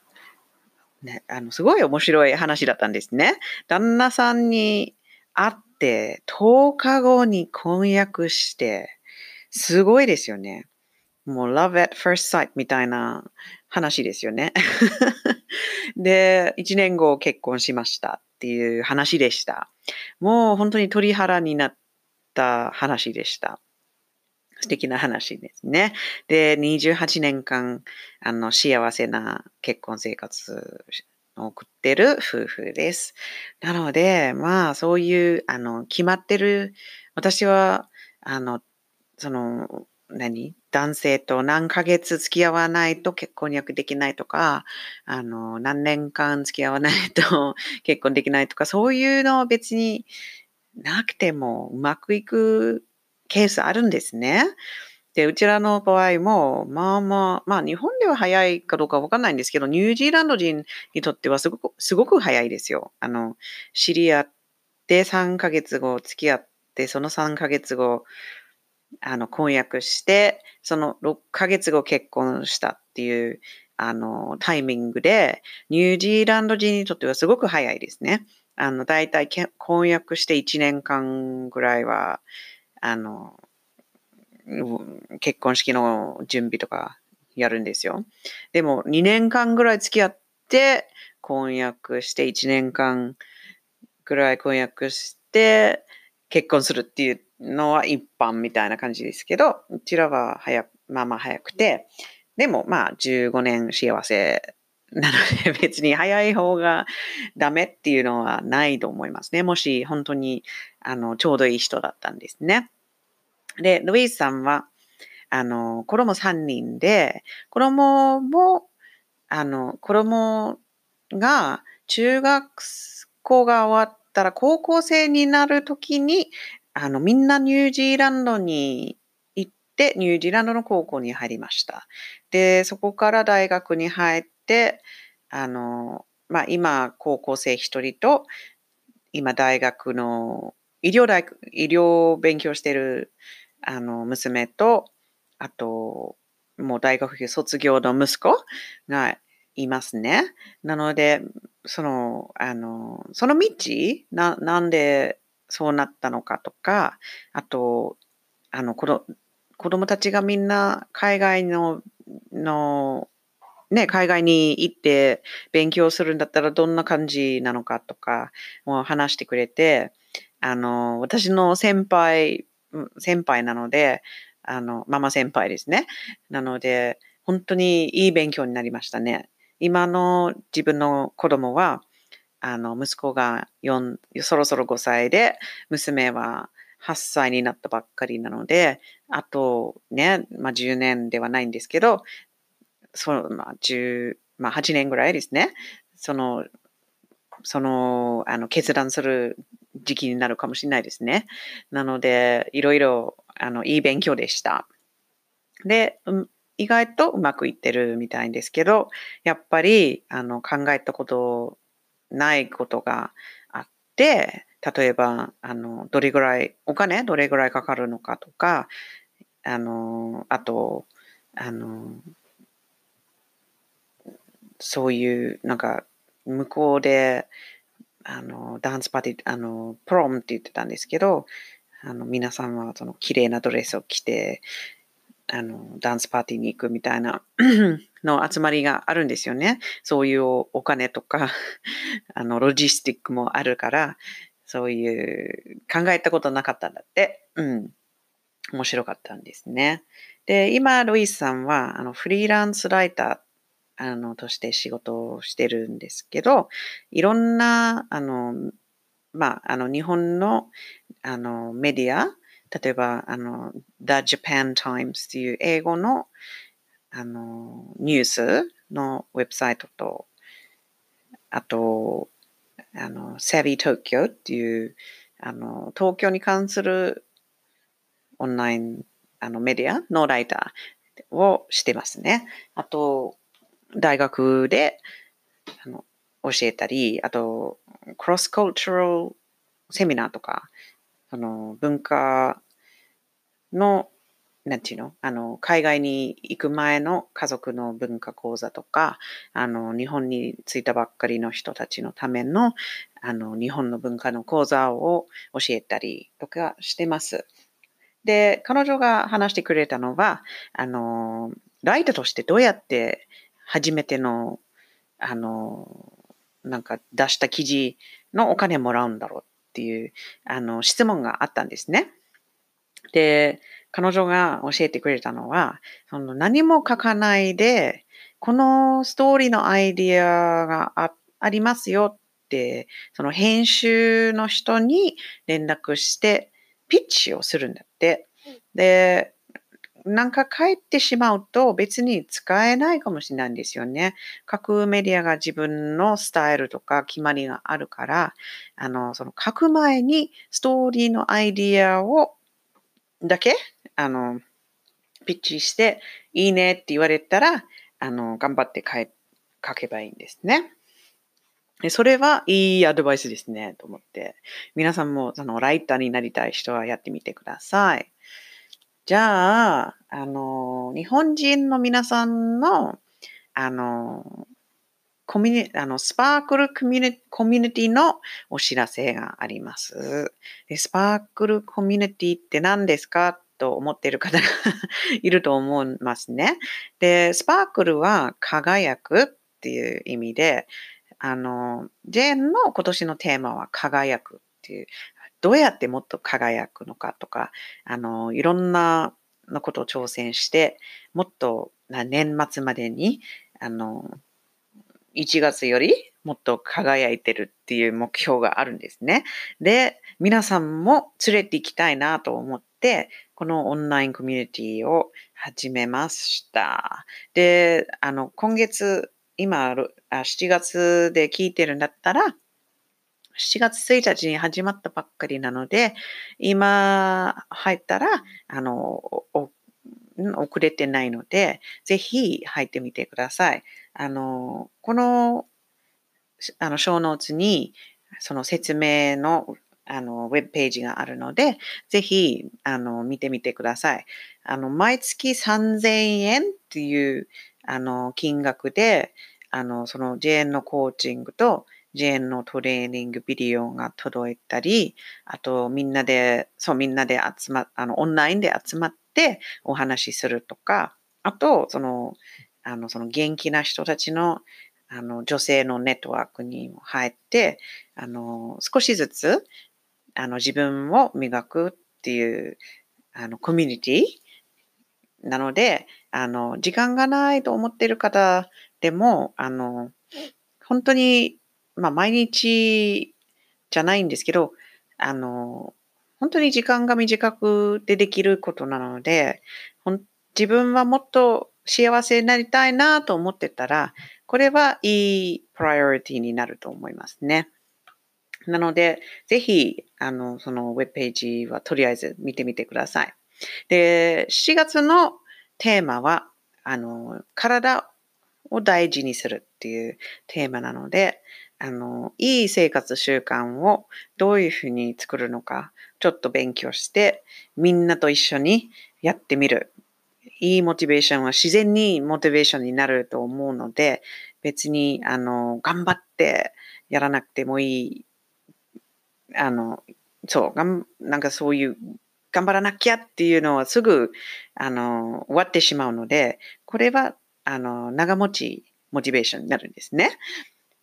ね、あの、すごい面白い話だったんですね。旦那さんに会って10日後に婚約して、すごいですよね。もう love at first sight みたいな話ですよね。<laughs> で、1年後結婚しましたっていう話でした。もう本当に鳥肌になった話でした。素敵な話ですね。で、28年間、あの、幸せな結婚生活を送ってる夫婦です。なので、まあ、そういう、あの、決まってる、私は、あの、その、何？男性と何ヶ月付き合わないと結婚約できないとか、あの、何年間付き合わないと <laughs> 結婚できないとか、そういうのは別になくてもうまくいくケースあるんですね。で、うちらの場合も、まあまあ、まあ日本では早いかどうかわかんないんですけど、ニュージーランド人にとってはすごく、すごく早いですよ。あの、知り合って3ヶ月後付き合って、その3ヶ月後、あの、婚約して、その6ヶ月後結婚したっていう、あの、タイミングで、ニュージーランド人にとってはすごく早いですね。あの、だいたい婚約して1年間ぐらいは、あの、結婚式の準備とかやるんですよ。でも2年間ぐらい付き合って婚約して1年間ぐらい婚約して結婚するっていうのは一般みたいな感じですけど、うちらは早まあまあ早くて、でもまあ15年幸せなので別に早い方がダメっていうのはないと思いますね。もし本当にあのちょうどいい人だったんですね。で、ルイーズさんは、あの、子供3人で、子供も、あの、子供が中学校が終わったら高校生になるときに、あの、みんなニュージーランドに行って、ニュージーランドの高校に入りました。で、そこから大学に入って、あの、まあ、今、高校生一人と、今、大学の医療大、医療を勉強してるあの、娘と、あと、もう大学卒業の息子がいますね。なので、その、あの、その道、な、なんでそうなったのかとか、あと、あの、子供たちがみんな海外の、の、ね、海外に行って勉強するんだったらどんな感じなのかとかもう話してくれて、あの、私の先輩、先輩なので、あの、ママ先輩ですね。なので、本当にいい勉強になりましたね。今の自分の子供は、あの、息子が4、そろそろ5歳で、娘は8歳になったばっかりなので、あとね、まあ10年ではないんですけど、その、まあ10、まあ8年ぐらいですね。その、その、あの、決断する時期になるかもしれないですね。なので、いろいろ、あの、いい勉強でした。で、意外とうまくいってるみたいですけど、やっぱり、あの、考えたことないことがあって、例えば、あの、どれぐらい、お金どれぐらいかかるのかとか、あの、あと、あの、そういう、なんか、向こうで、あの、ダンスパーティー、あの、プロムって言ってたんですけど、あの、皆さんはその綺麗なドレスを着て、あの、ダンスパーティーに行くみたいな <clears throat> の集まりがあるんですよね。そういうお金とか、<laughs> あの、ロジスティックもあるから、そういう考えたことなかったんだって。うん。面白かったんですね。で、今、ロイスさんは、あの、フリーランスライター、あの、として仕事をしてるんですけど、いろんな、あの、まあ、あの、日本の、あの、メディア、例えば、あの、The Japan Times っていう英語の、あの、ニュースのウェブサイトと、あと、あの、Savvy Tokyo っていう、あの、東京に関するオンラインあのメディアのライターをしてますね。あと、大学であの教えたり、あと、クロスコルチャルセミナーとか、その文化の、なんていうの？あの、海外に行く前の家族の文化講座とか、あの、日本に着いたばっかりの人たちのための、あの、日本の文化の講座を教えたりとかしてます。で、彼女が話してくれたのは、あの、ライターとしてどうやって初めての、あの、なんか出した記事のお金もらうんだろうっていう、あの、質問があったんですね。で、彼女が教えてくれたのは、その何も書かないで、このストーリーのアイディアがあありますよって、その編集の人に連絡して、ピッチをするんだって。で、なんか書いてしまうと別に使えないかもしれないんですよね。各メディアが自分のスタイルとか決まりがあるから、あの、その書く前にストーリーのアイディアをだけあの、ピッチして、いいねって言われたら、あの、頑張って書書けばいいんですね。それはいいアドバイスですね、と思って。皆さんも、その、ライターになりたい人はやってみてください。じゃあ、あの、日本人の皆さんの、あの、コミュニあのスパークルコミュニコミュニティのお知らせがありますで。スパークルコミュニティって何ですかと思っている方がいると思いますね。で、スパークルは輝くっていう意味で、あの、ジェーンの今年のテーマは輝くっていう、どうやってもっと輝くのかとか、あの、いろんなのことを挑戦して、もっと年末までに、あの、1月よりもっと輝いてるっていう目標があるんですね。で、皆さんも連れて行きたいなと思って、このオンラインコミュニティを始めました。で、あの、今月、今、7月で聞いてるんだったら、7月1日に始まったばっかりなので、今入ったら、あの、遅れてないので、ぜひ入ってみてください。あの、この、あの、小ノーツに、その説明のあの、ウェブページがあるので、ぜひ、あの、見てみてください。あの、毎月3000円っていう、あの、金額で、あの、そのジェーンのコーチングとジェーンのトレーニングビデオが届いたり、あとみんなで、そうみんなで集ま、あの、オンラインで集まってお話しするとか、あと、その、あの、その元気な人たちの、あの、女性のネットワークに入って、あの、少しずつ、あの、自分を磨くっていう、あの、コミュニティなので、あの、時間がないと思っている方でも、あの、本当に、まあ、毎日じゃないんですけど、あの、本当に時間が短くでできることなので、自分はもっと幸せになりたいなと思ってたら、これはいいプライオリティになると思いますね。なので、ぜひ、あの、そのウェブページはとりあえず見てみてください。で、7月のテーマは、あの、体を大事にするっていうテーマなので、あの、いい生活習慣をどういうふうに作るのか、ちょっと勉強して、みんなと一緒にやってみる。いいモチベーションは自然にモチベーションになると思うので、別に、あの、頑張ってやらなくてもいい。あの、そう、がんなんかそういう頑張らなきゃっていうのはすぐ、あの、終わってしまうので、これは、あの、長持ちモチベーションになるんですね。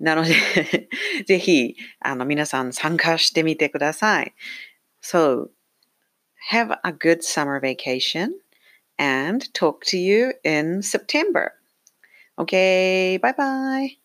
なので<laughs> ぜひ、あの、皆さん参加してみてください。So, have a good summer vacation and talk to you in September. Okay, bye bye.